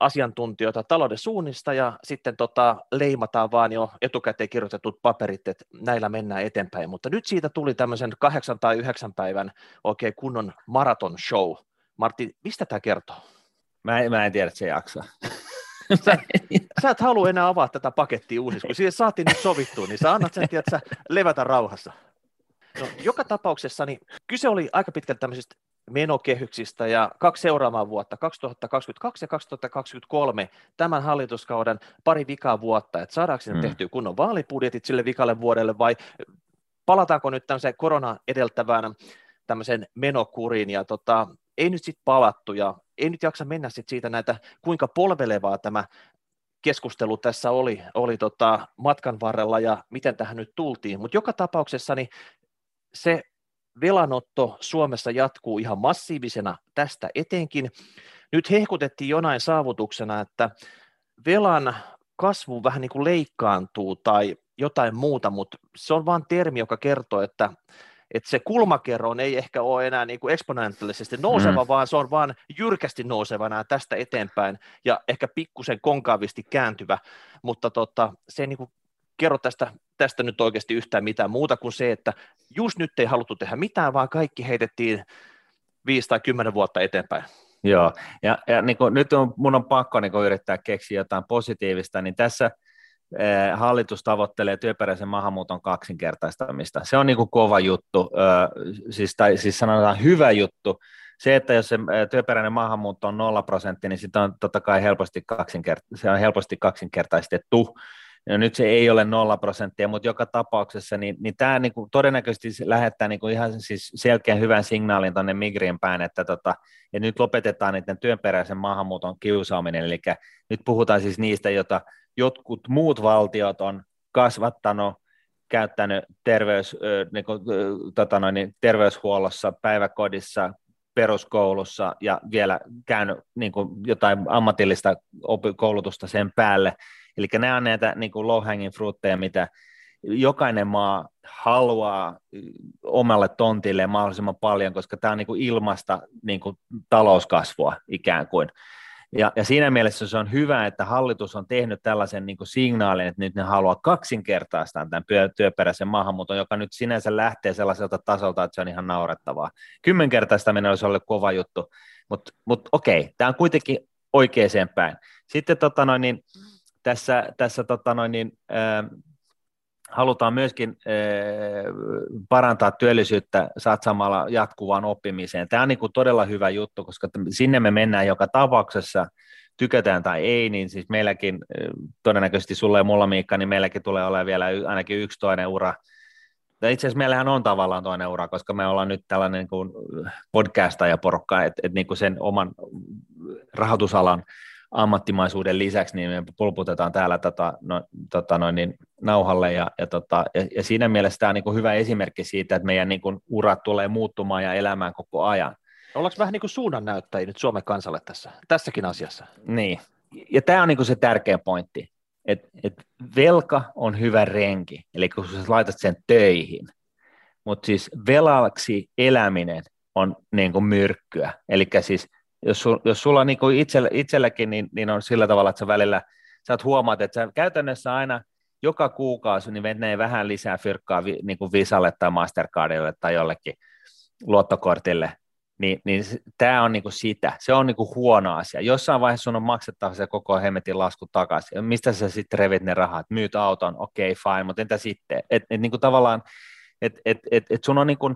asiantuntijoita talouden suunnista ja sitten tota, leimataan vaan jo etukäteen kirjoitetut paperit, että näillä mennään eteenpäin. Mutta nyt siitä tuli tämmöisen kahdeksan tai yhdeksän päivän oikein kunnon maraton show. Martti, mistä tämä kertoo? Mä en, mä en tiedä, että se jaksaa. Sä, sä et halua enää avaa tätä pakettia uusiksi, kun siihen saatiin nyt sovittua, niin sä annat sen, tiedät, sä levätä rauhassa. No, joka tapauksessa niin kyse oli aika pitkälti tämmöisistä menokehyksistä ja kaksi seuraavaa vuotta, 2022 ja 2023, tämän hallituskauden pari vikaa vuotta, että saadaanko sinne mm. tehtyä kunnon vaalibudjetit sille vikalle vuodelle vai palataanko nyt tämmöiseen korona edeltävään tämmöiseen menokuriin? Ja tota, ei nyt sitten palattu ja ei nyt jaksa mennä sit siitä näitä, kuinka polvelevaa tämä keskustelu tässä oli, oli tota matkan varrella ja miten tähän nyt tultiin, mutta joka tapauksessa niin se velanotto Suomessa jatkuu ihan massiivisena tästä etenkin. Nyt hehkutettiin jonain saavutuksena, että velan kasvu vähän niin kuin leikkaantuu tai jotain muuta, mutta se on vain termi, joka kertoo, että, että se kulmakerro ei ehkä ole enää niin kuin eksponentiaalisesti nouseva, mm. vaan se on vain jyrkästi nousevana tästä eteenpäin ja ehkä pikkusen konkaavisti kääntyvä, mutta tota, se ei niin kuin kerro tästä, tästä nyt oikeasti yhtään mitään muuta kuin se, että just nyt ei haluttu tehdä mitään, vaan kaikki heitettiin viisi tai kymmenen vuotta eteenpäin. Joo, ja, ja niin kuin, nyt on, mun on pakko niin kuin, yrittää keksiä jotain positiivista, niin tässä eh, hallitus tavoittelee työperäisen maahanmuuton kaksinkertaistamista. Se on niin kuin kova juttu, siis, tai siis sanotaan hyvä juttu. Se, että jos se eh, työperäinen maahanmuutto on nolla prosenttia, niin sitä on totta kai helposti, kaksinkert- se on helposti kaksinkertaistettu, No nyt se ei ole nolla prosenttia, mutta joka tapauksessa niin, niin tämä niin kuin todennäköisesti lähettää niin kuin ihan siis selkeän hyvän signaalin tuonne Migrien päin, että tota, ja nyt lopetetaan niiden työnperäisen maahanmuuton kiusaaminen, eli nyt puhutaan siis niistä, joita jotkut muut valtiot on kasvattanut, käyttänyt terveys, niin kuin, tota noin, niin terveyshuollossa, päiväkodissa, peruskoulussa ja vielä käynyt niin kuin jotain ammatillista koulutusta sen päälle, Eli nämä on näitä niin kuin low hanging fruitteja, mitä jokainen maa haluaa omalle tontille mahdollisimman paljon, koska tämä on niin kuin ilmasta niin kuin talouskasvua ikään kuin. Ja, ja siinä mielessä se on hyvä, että hallitus on tehnyt tällaisen niin signaalin, että nyt ne haluaa kaksinkertaistaa tämän työperäisen maahanmuuton, joka nyt sinänsä lähtee sellaiselta tasolta, että se on ihan naurettavaa. Kymmenkertaistaminen olisi ollut kova juttu, mutta mut, okei, tämä on kuitenkin oikeaan päin. Sitten tota noin, niin, tässä, tässä tota noin, niin, äh, halutaan myöskin äh, parantaa työllisyyttä satsamalla jatkuvaan oppimiseen. Tämä on niin kuin todella hyvä juttu, koska sinne me mennään joka tapauksessa, tykätään tai ei, niin siis meilläkin, todennäköisesti sulle ja mulla Miikka, niin meilläkin tulee olemaan vielä ainakin yksi toinen ura. Itse asiassa meillähän on tavallaan toinen ura, koska me ollaan nyt tällainen niin podcastajaporukka, että, että niin sen oman rahoitusalan ammattimaisuuden lisäksi, niin me pulputetaan täällä tota, no, tota noin, niin nauhalle, ja, ja, tota, ja, ja siinä mielessä tämä on niin kuin hyvä esimerkki siitä, että meidän niin kuin urat tulee muuttumaan ja elämään koko ajan. Ollaanko vähän niin kuin suunnannäyttäjiä nyt Suomen kansalle tässä, tässäkin asiassa? Niin, ja tämä on niin kuin se tärkeä pointti, että et velka on hyvä renki, eli kun sä laitat sen töihin, mutta siis velaksi eläminen on niin kuin myrkkyä, eli siis – jos, sul, jos sulla niin kuin itsellä, itselläkin, niin, niin on sillä tavalla, että sä välillä sä huomaat, että sä käytännössä aina joka kuukausi niin menee vähän lisää fyrkkaa vi, niin kuin Visalle tai Mastercardille tai jollekin luottokortille, niin, niin tämä on niinku sitä. Se on niinku huono asia. Jossain vaiheessa sun on maksettava se koko hemmetin lasku takaisin. Mistä sä sitten revit ne rahat? Myyt auton, okei, okay, fine, mutta entä sitten? Et, et niinku tavallaan, että et, et, et sun on, niinku,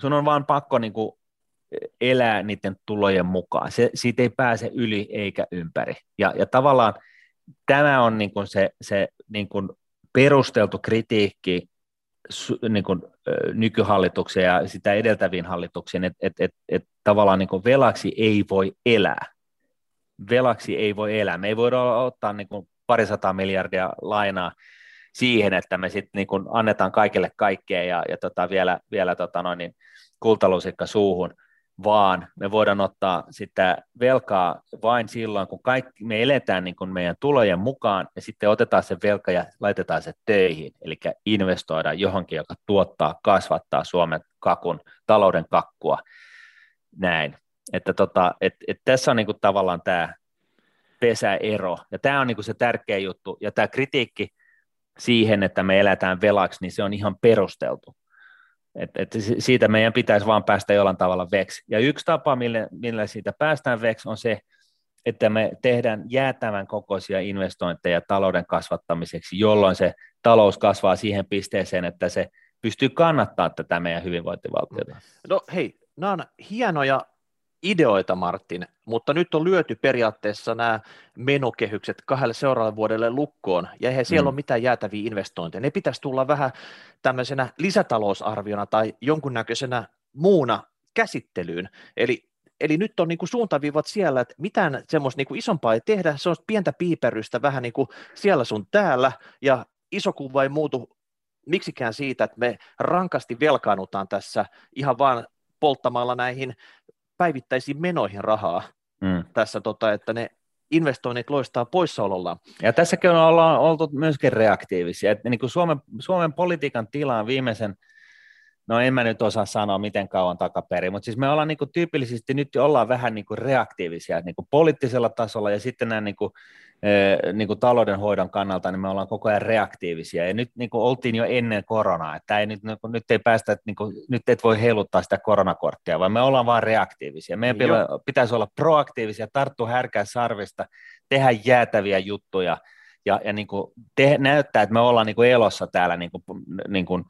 sun on vaan pakko niinku elää niiden tulojen mukaan. Se, siitä ei pääse yli eikä ympäri. Ja, ja tavallaan tämä on niin kuin se, se niin kuin perusteltu kritiikki niin kuin, nykyhallituksen ja sitä edeltäviin hallituksiin, että et, et, et tavallaan niin kuin velaksi ei voi elää. Velaksi ei voi elää. Me ei voida ottaa niin kuin parisataa miljardia lainaa siihen, että me sitten niin annetaan kaikille kaikkea ja, ja tota vielä, vielä tota noin, niin kultalusikka suuhun – vaan me voidaan ottaa sitä velkaa vain silloin, kun kaikki, me eletään niin kuin meidän tulojen mukaan, ja sitten otetaan se velka ja laitetaan se töihin, eli investoidaan johonkin, joka tuottaa, kasvattaa Suomen kakun, talouden kakkua, näin. Että tota, et, et tässä on niin kuin tavallaan tämä pesäero, ja tämä on niin kuin se tärkeä juttu, ja tämä kritiikki siihen, että me eletään velaksi, niin se on ihan perusteltu et, et siitä meidän pitäisi vaan päästä jollain tavalla veksi. Ja yksi tapa, millä, millä siitä päästään veksi, on se, että me tehdään jäätävän kokoisia investointeja talouden kasvattamiseksi, jolloin se talous kasvaa siihen pisteeseen, että se pystyy kannattaa tätä meidän hyvinvointivaltiota. No hei, nämä on hienoja ideoita, Martin, mutta nyt on lyöty periaatteessa nämä menokehykset kahdelle seuraavalle vuodelle lukkoon, ja eihän siellä mm. ole mitään jäätäviä investointeja. Ne pitäisi tulla vähän tämmöisenä lisätalousarviona tai jonkunnäköisenä muuna käsittelyyn. Eli, eli nyt on niin kuin suuntaviivat siellä, että mitään semmoista niin isompaa ei tehdä, se on pientä piiperystä vähän niin kuin siellä sun täällä, ja iso kuva ei muutu miksikään siitä, että me rankasti velkaanutaan tässä ihan vaan polttamalla näihin päivittäisiin menoihin rahaa mm. tässä, tota, että ne investoinnit loistaa poissaolollaan. Ja tässäkin ollaan oltu myöskin reaktiivisia. Että niin kuin Suomen, Suomen politiikan tilaan viimeisen, no en mä nyt osaa sanoa miten kauan takaperin, mutta siis me ollaan niin kuin tyypillisesti nyt ollaan vähän niin kuin reaktiivisia niin kuin poliittisella tasolla ja sitten nämä niin kuin niin kuin taloudenhoidon kannalta, niin me ollaan koko ajan reaktiivisia. Ja nyt niin kuin oltiin jo ennen koronaa, että ei, nyt, niin kuin, nyt ei päästä, että niin kuin, nyt et voi heiluttaa sitä koronakorttia, vaan me ollaan vain reaktiivisia. Meidän Joo. pitäisi olla proaktiivisia, tarttua härkää sarvista, tehdä jäätäviä juttuja ja, ja niin kuin te, näyttää, että me ollaan niin kuin elossa täällä niin kuin, niin kuin,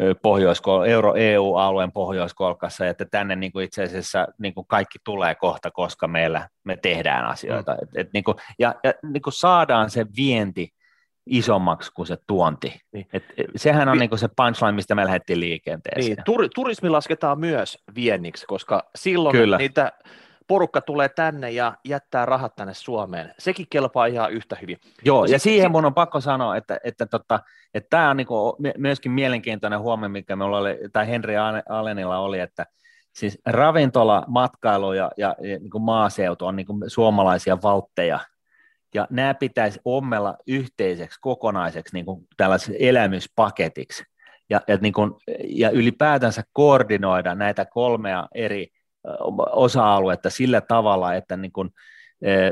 Pohjoiskol- Euro EU-alueen pohjoiskolkassa, että tänne niin kuin itse asiassa niin kuin kaikki tulee kohta, koska meillä me tehdään asioita. Mm. Et, et niin kuin, ja ja niin kuin saadaan se vienti isommaksi kuin se tuonti. Niin. Et, sehän on Vi- niin kuin se punchline, mistä me lähdettiin liikenteeseen. Niin, tur- turismi lasketaan myös vienniksi, koska silloin Kyllä. niitä porukka tulee tänne ja jättää rahat tänne Suomeen. Sekin kelpaa ihan yhtä hyvin. Joo, ja siihen mun on pakko sanoa, että, että, tota, että tämä on niinku myöskin mielenkiintoinen huomio, mikä me oli, tai Henri Alenilla oli, että siis ravintola, matkailu ja, ja, ja niin kuin maaseutu on niin suomalaisia valtteja, ja nämä pitäisi ommella yhteiseksi, kokonaiseksi niin kuin tällaiseksi elämyspaketiksi, ja, ja, niin kuin, ja ylipäätänsä koordinoida näitä kolmea eri osa-aluetta sillä tavalla, että niin kuin,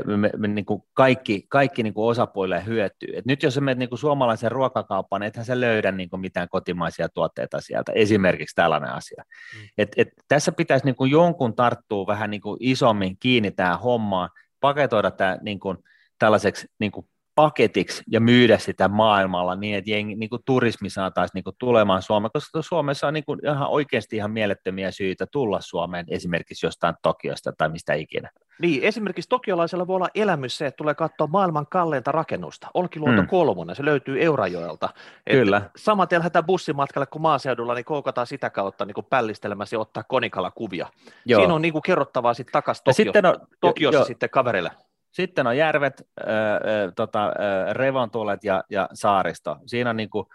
me, me, niin kuin kaikki, kaikki niin kuin osapuolille hyötyy. Et nyt jos sä menet niin kuin suomalaisen ruokakauppaan, ethän sä löydä niin kuin mitään kotimaisia tuotteita sieltä, esimerkiksi tällainen asia. Mm. Et, et tässä pitäisi niin kuin jonkun tarttua vähän niin kuin isommin kiinni tähän hommaan, paketoida tämä niin kuin tällaiseksi niin kuin paketiksi ja myydä sitä maailmalla niin, että jengi, niin kuin turismi saataisiin niin kuin tulemaan Suomeen, koska Suomessa on niin kuin ihan oikeasti ihan mielettömiä syitä tulla Suomeen esimerkiksi jostain Tokiosta tai mistä ikinä. Niin, esimerkiksi tokiolaisella voi olla elämys se, että tulee katsoa maailman kalleinta rakennusta. Olkiluoto mm. kolmonen, se löytyy Eurajoelta. Kyllä. Samaten lähdetään bussimatkalle kuin maaseudulla, niin koukataan sitä kautta niin kuin pällistelemässä ja ottaa konikalla kuvia. Joo. Siinä on niin kuin kerrottavaa sitten takaisin Tokio, sitten on, Tokiossa jo, sitten kaverille. Sitten on järvet, äh, äh, tota, revontulet ja, ja saaristo. Siinä on, niin kuin,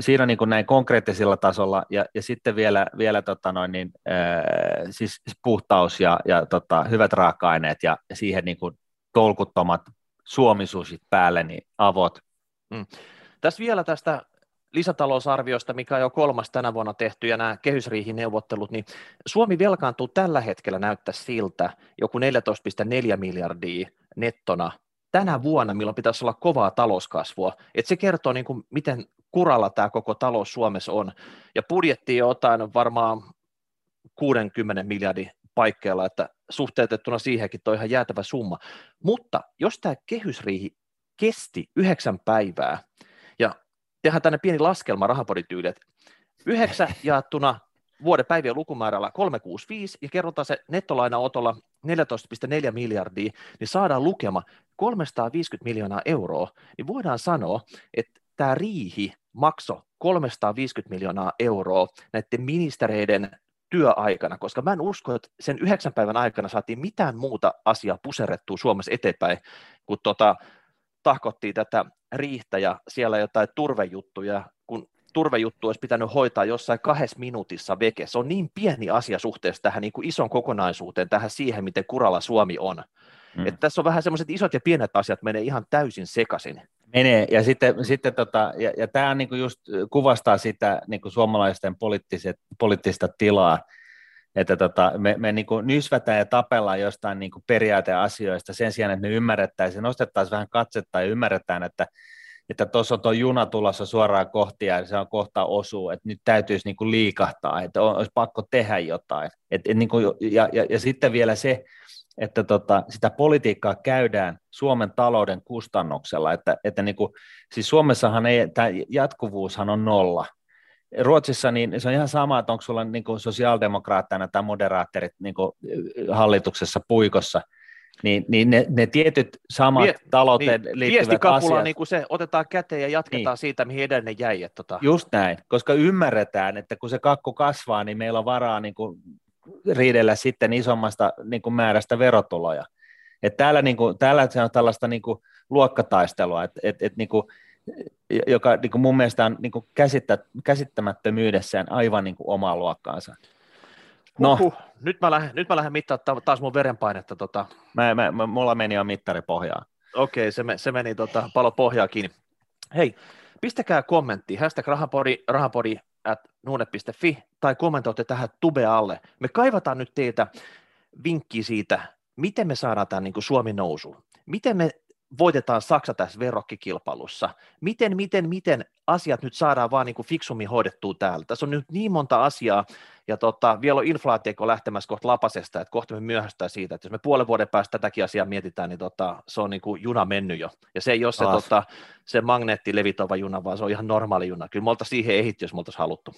siinä on niin kuin näin konkreettisella tasolla ja, ja sitten vielä, vielä tota noin niin, äh, siis puhtaus ja, ja tota, hyvät raaka-aineet ja siihen niin kuin tolkuttomat suomisuusit päälle, niin avot. Mm. Tässä vielä tästä lisätalousarviosta, mikä on jo kolmas tänä vuonna tehty, ja nämä kehysriihineuvottelut, niin Suomi velkaantuu tällä hetkellä näyttää siltä joku 14,4 miljardia nettona tänä vuonna, milloin pitäisi olla kovaa talouskasvua. Et se kertoo, niin kuin, miten kuralla tämä koko talous Suomessa on. Ja budjetti on jotain varmaan 60 miljardin paikkeilla, että suhteutettuna siihenkin toi ihan jäätävä summa. Mutta jos tämä kehysriihi kesti yhdeksän päivää, tehdään tänne pieni laskelma rahapodityylit. Yhdeksän jaettuna vuoden päivien lukumäärällä 365 ja kerrotaan se nettolainaotolla 14,4 miljardia, niin saadaan lukema 350 miljoonaa euroa, niin voidaan sanoa, että tämä riihi maksoi 350 miljoonaa euroa näiden ministereiden työaikana, koska mä en usko, että sen yhdeksän päivän aikana saatiin mitään muuta asiaa puserrettua Suomessa eteenpäin, kun tota, tahkottiin tätä riihtä ja siellä jotain turvejuttuja, kun turvejuttu olisi pitänyt hoitaa jossain kahdessa minuutissa veke. Se on niin pieni asia suhteessa tähän niin kuin ison kokonaisuuteen, tähän siihen, miten kuralla Suomi on. Mm. Että tässä on vähän semmoiset isot ja pienet asiat menee ihan täysin sekaisin. Menee, ja sitten, sitten tota, ja, ja tämä niin kuin just kuvastaa sitä niin kuin suomalaisten poliittista tilaa, että tota, me, me niin kuin nysvätään ja tapellaan jostain niin kuin periaateasioista sen sijaan, että me ymmärrettäisiin, nostettaisiin vähän katsetta ja ymmärretään, että että on tuo juna tulossa suoraan kohti ja se on kohta osuu, että nyt täytyisi niin kuin liikahtaa, että olisi pakko tehdä jotain. Et, et niin kuin, ja, ja, ja sitten vielä se, että tota, sitä politiikkaa käydään Suomen talouden kustannuksella, että, että niin kuin, siis Suomessahan ei, tämä jatkuvuushan on nolla, Ruotsissa niin se on ihan sama, että onko sulla niin kuin tai moderaattorit niin kuin hallituksessa puikossa, niin, niin ne, ne tietyt samat Vie, talouteen niin, liittyvät asiat. niin kuin se otetaan käteen ja jatketaan niin. siitä, mihin edellinen jäi. Että tota. Just näin, koska ymmärretään, että kun se kakku kasvaa, niin meillä on varaa niin kuin riidellä sitten isommasta niin kuin määrästä verotuloja. Et täällä, niin kuin, täällä se on tällaista niin kuin luokkataistelua, että et, et, niin kuin, joka niin kuin mun mielestä on niin kuin käsittä, käsittämättömyydessään aivan niin kuin omaa luokkaansa. No. Uhuh. Nyt mä lähden, nyt mä lähden mittaa taas mun verenpainetta. Tota. Mä, mä, mä, mulla meni jo mittari pohjaan. Okei, se, me, se meni tota, palo pohjaa kiinni. Hei, pistäkää kommentti, hashtag rahapodi, rahapodi at nuune.fi, tai kommentoitte tähän tube alle. Me kaivataan nyt teiltä vinkki siitä, miten me saadaan tämän niin kuin Suomi nousu. Miten me voitetaan Saksa tässä verrokkikilpailussa. Miten, miten, miten asiat nyt saadaan vaan niin kuin fiksummin hoidettua täällä. Tässä on nyt niin monta asiaa, ja tota, vielä on inflaatio lähtemässä kohta lapasesta, että kohta me myöhästään siitä, että jos me puolen vuoden päästä tätäkin asiaa mietitään, niin tota, se on niin kuin juna mennyt jo. Ja se ei ole se, tota, se magneettilevitova juna, vaan se on ihan normaali juna. Kyllä me oltaisiin siihen ehitty, jos me oltaisiin haluttu.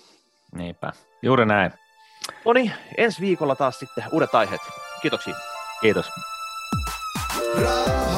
Niinpä, juuri näin. No niin, ensi viikolla taas sitten uudet aiheet. Kiitoksia. Kiitos. Ra-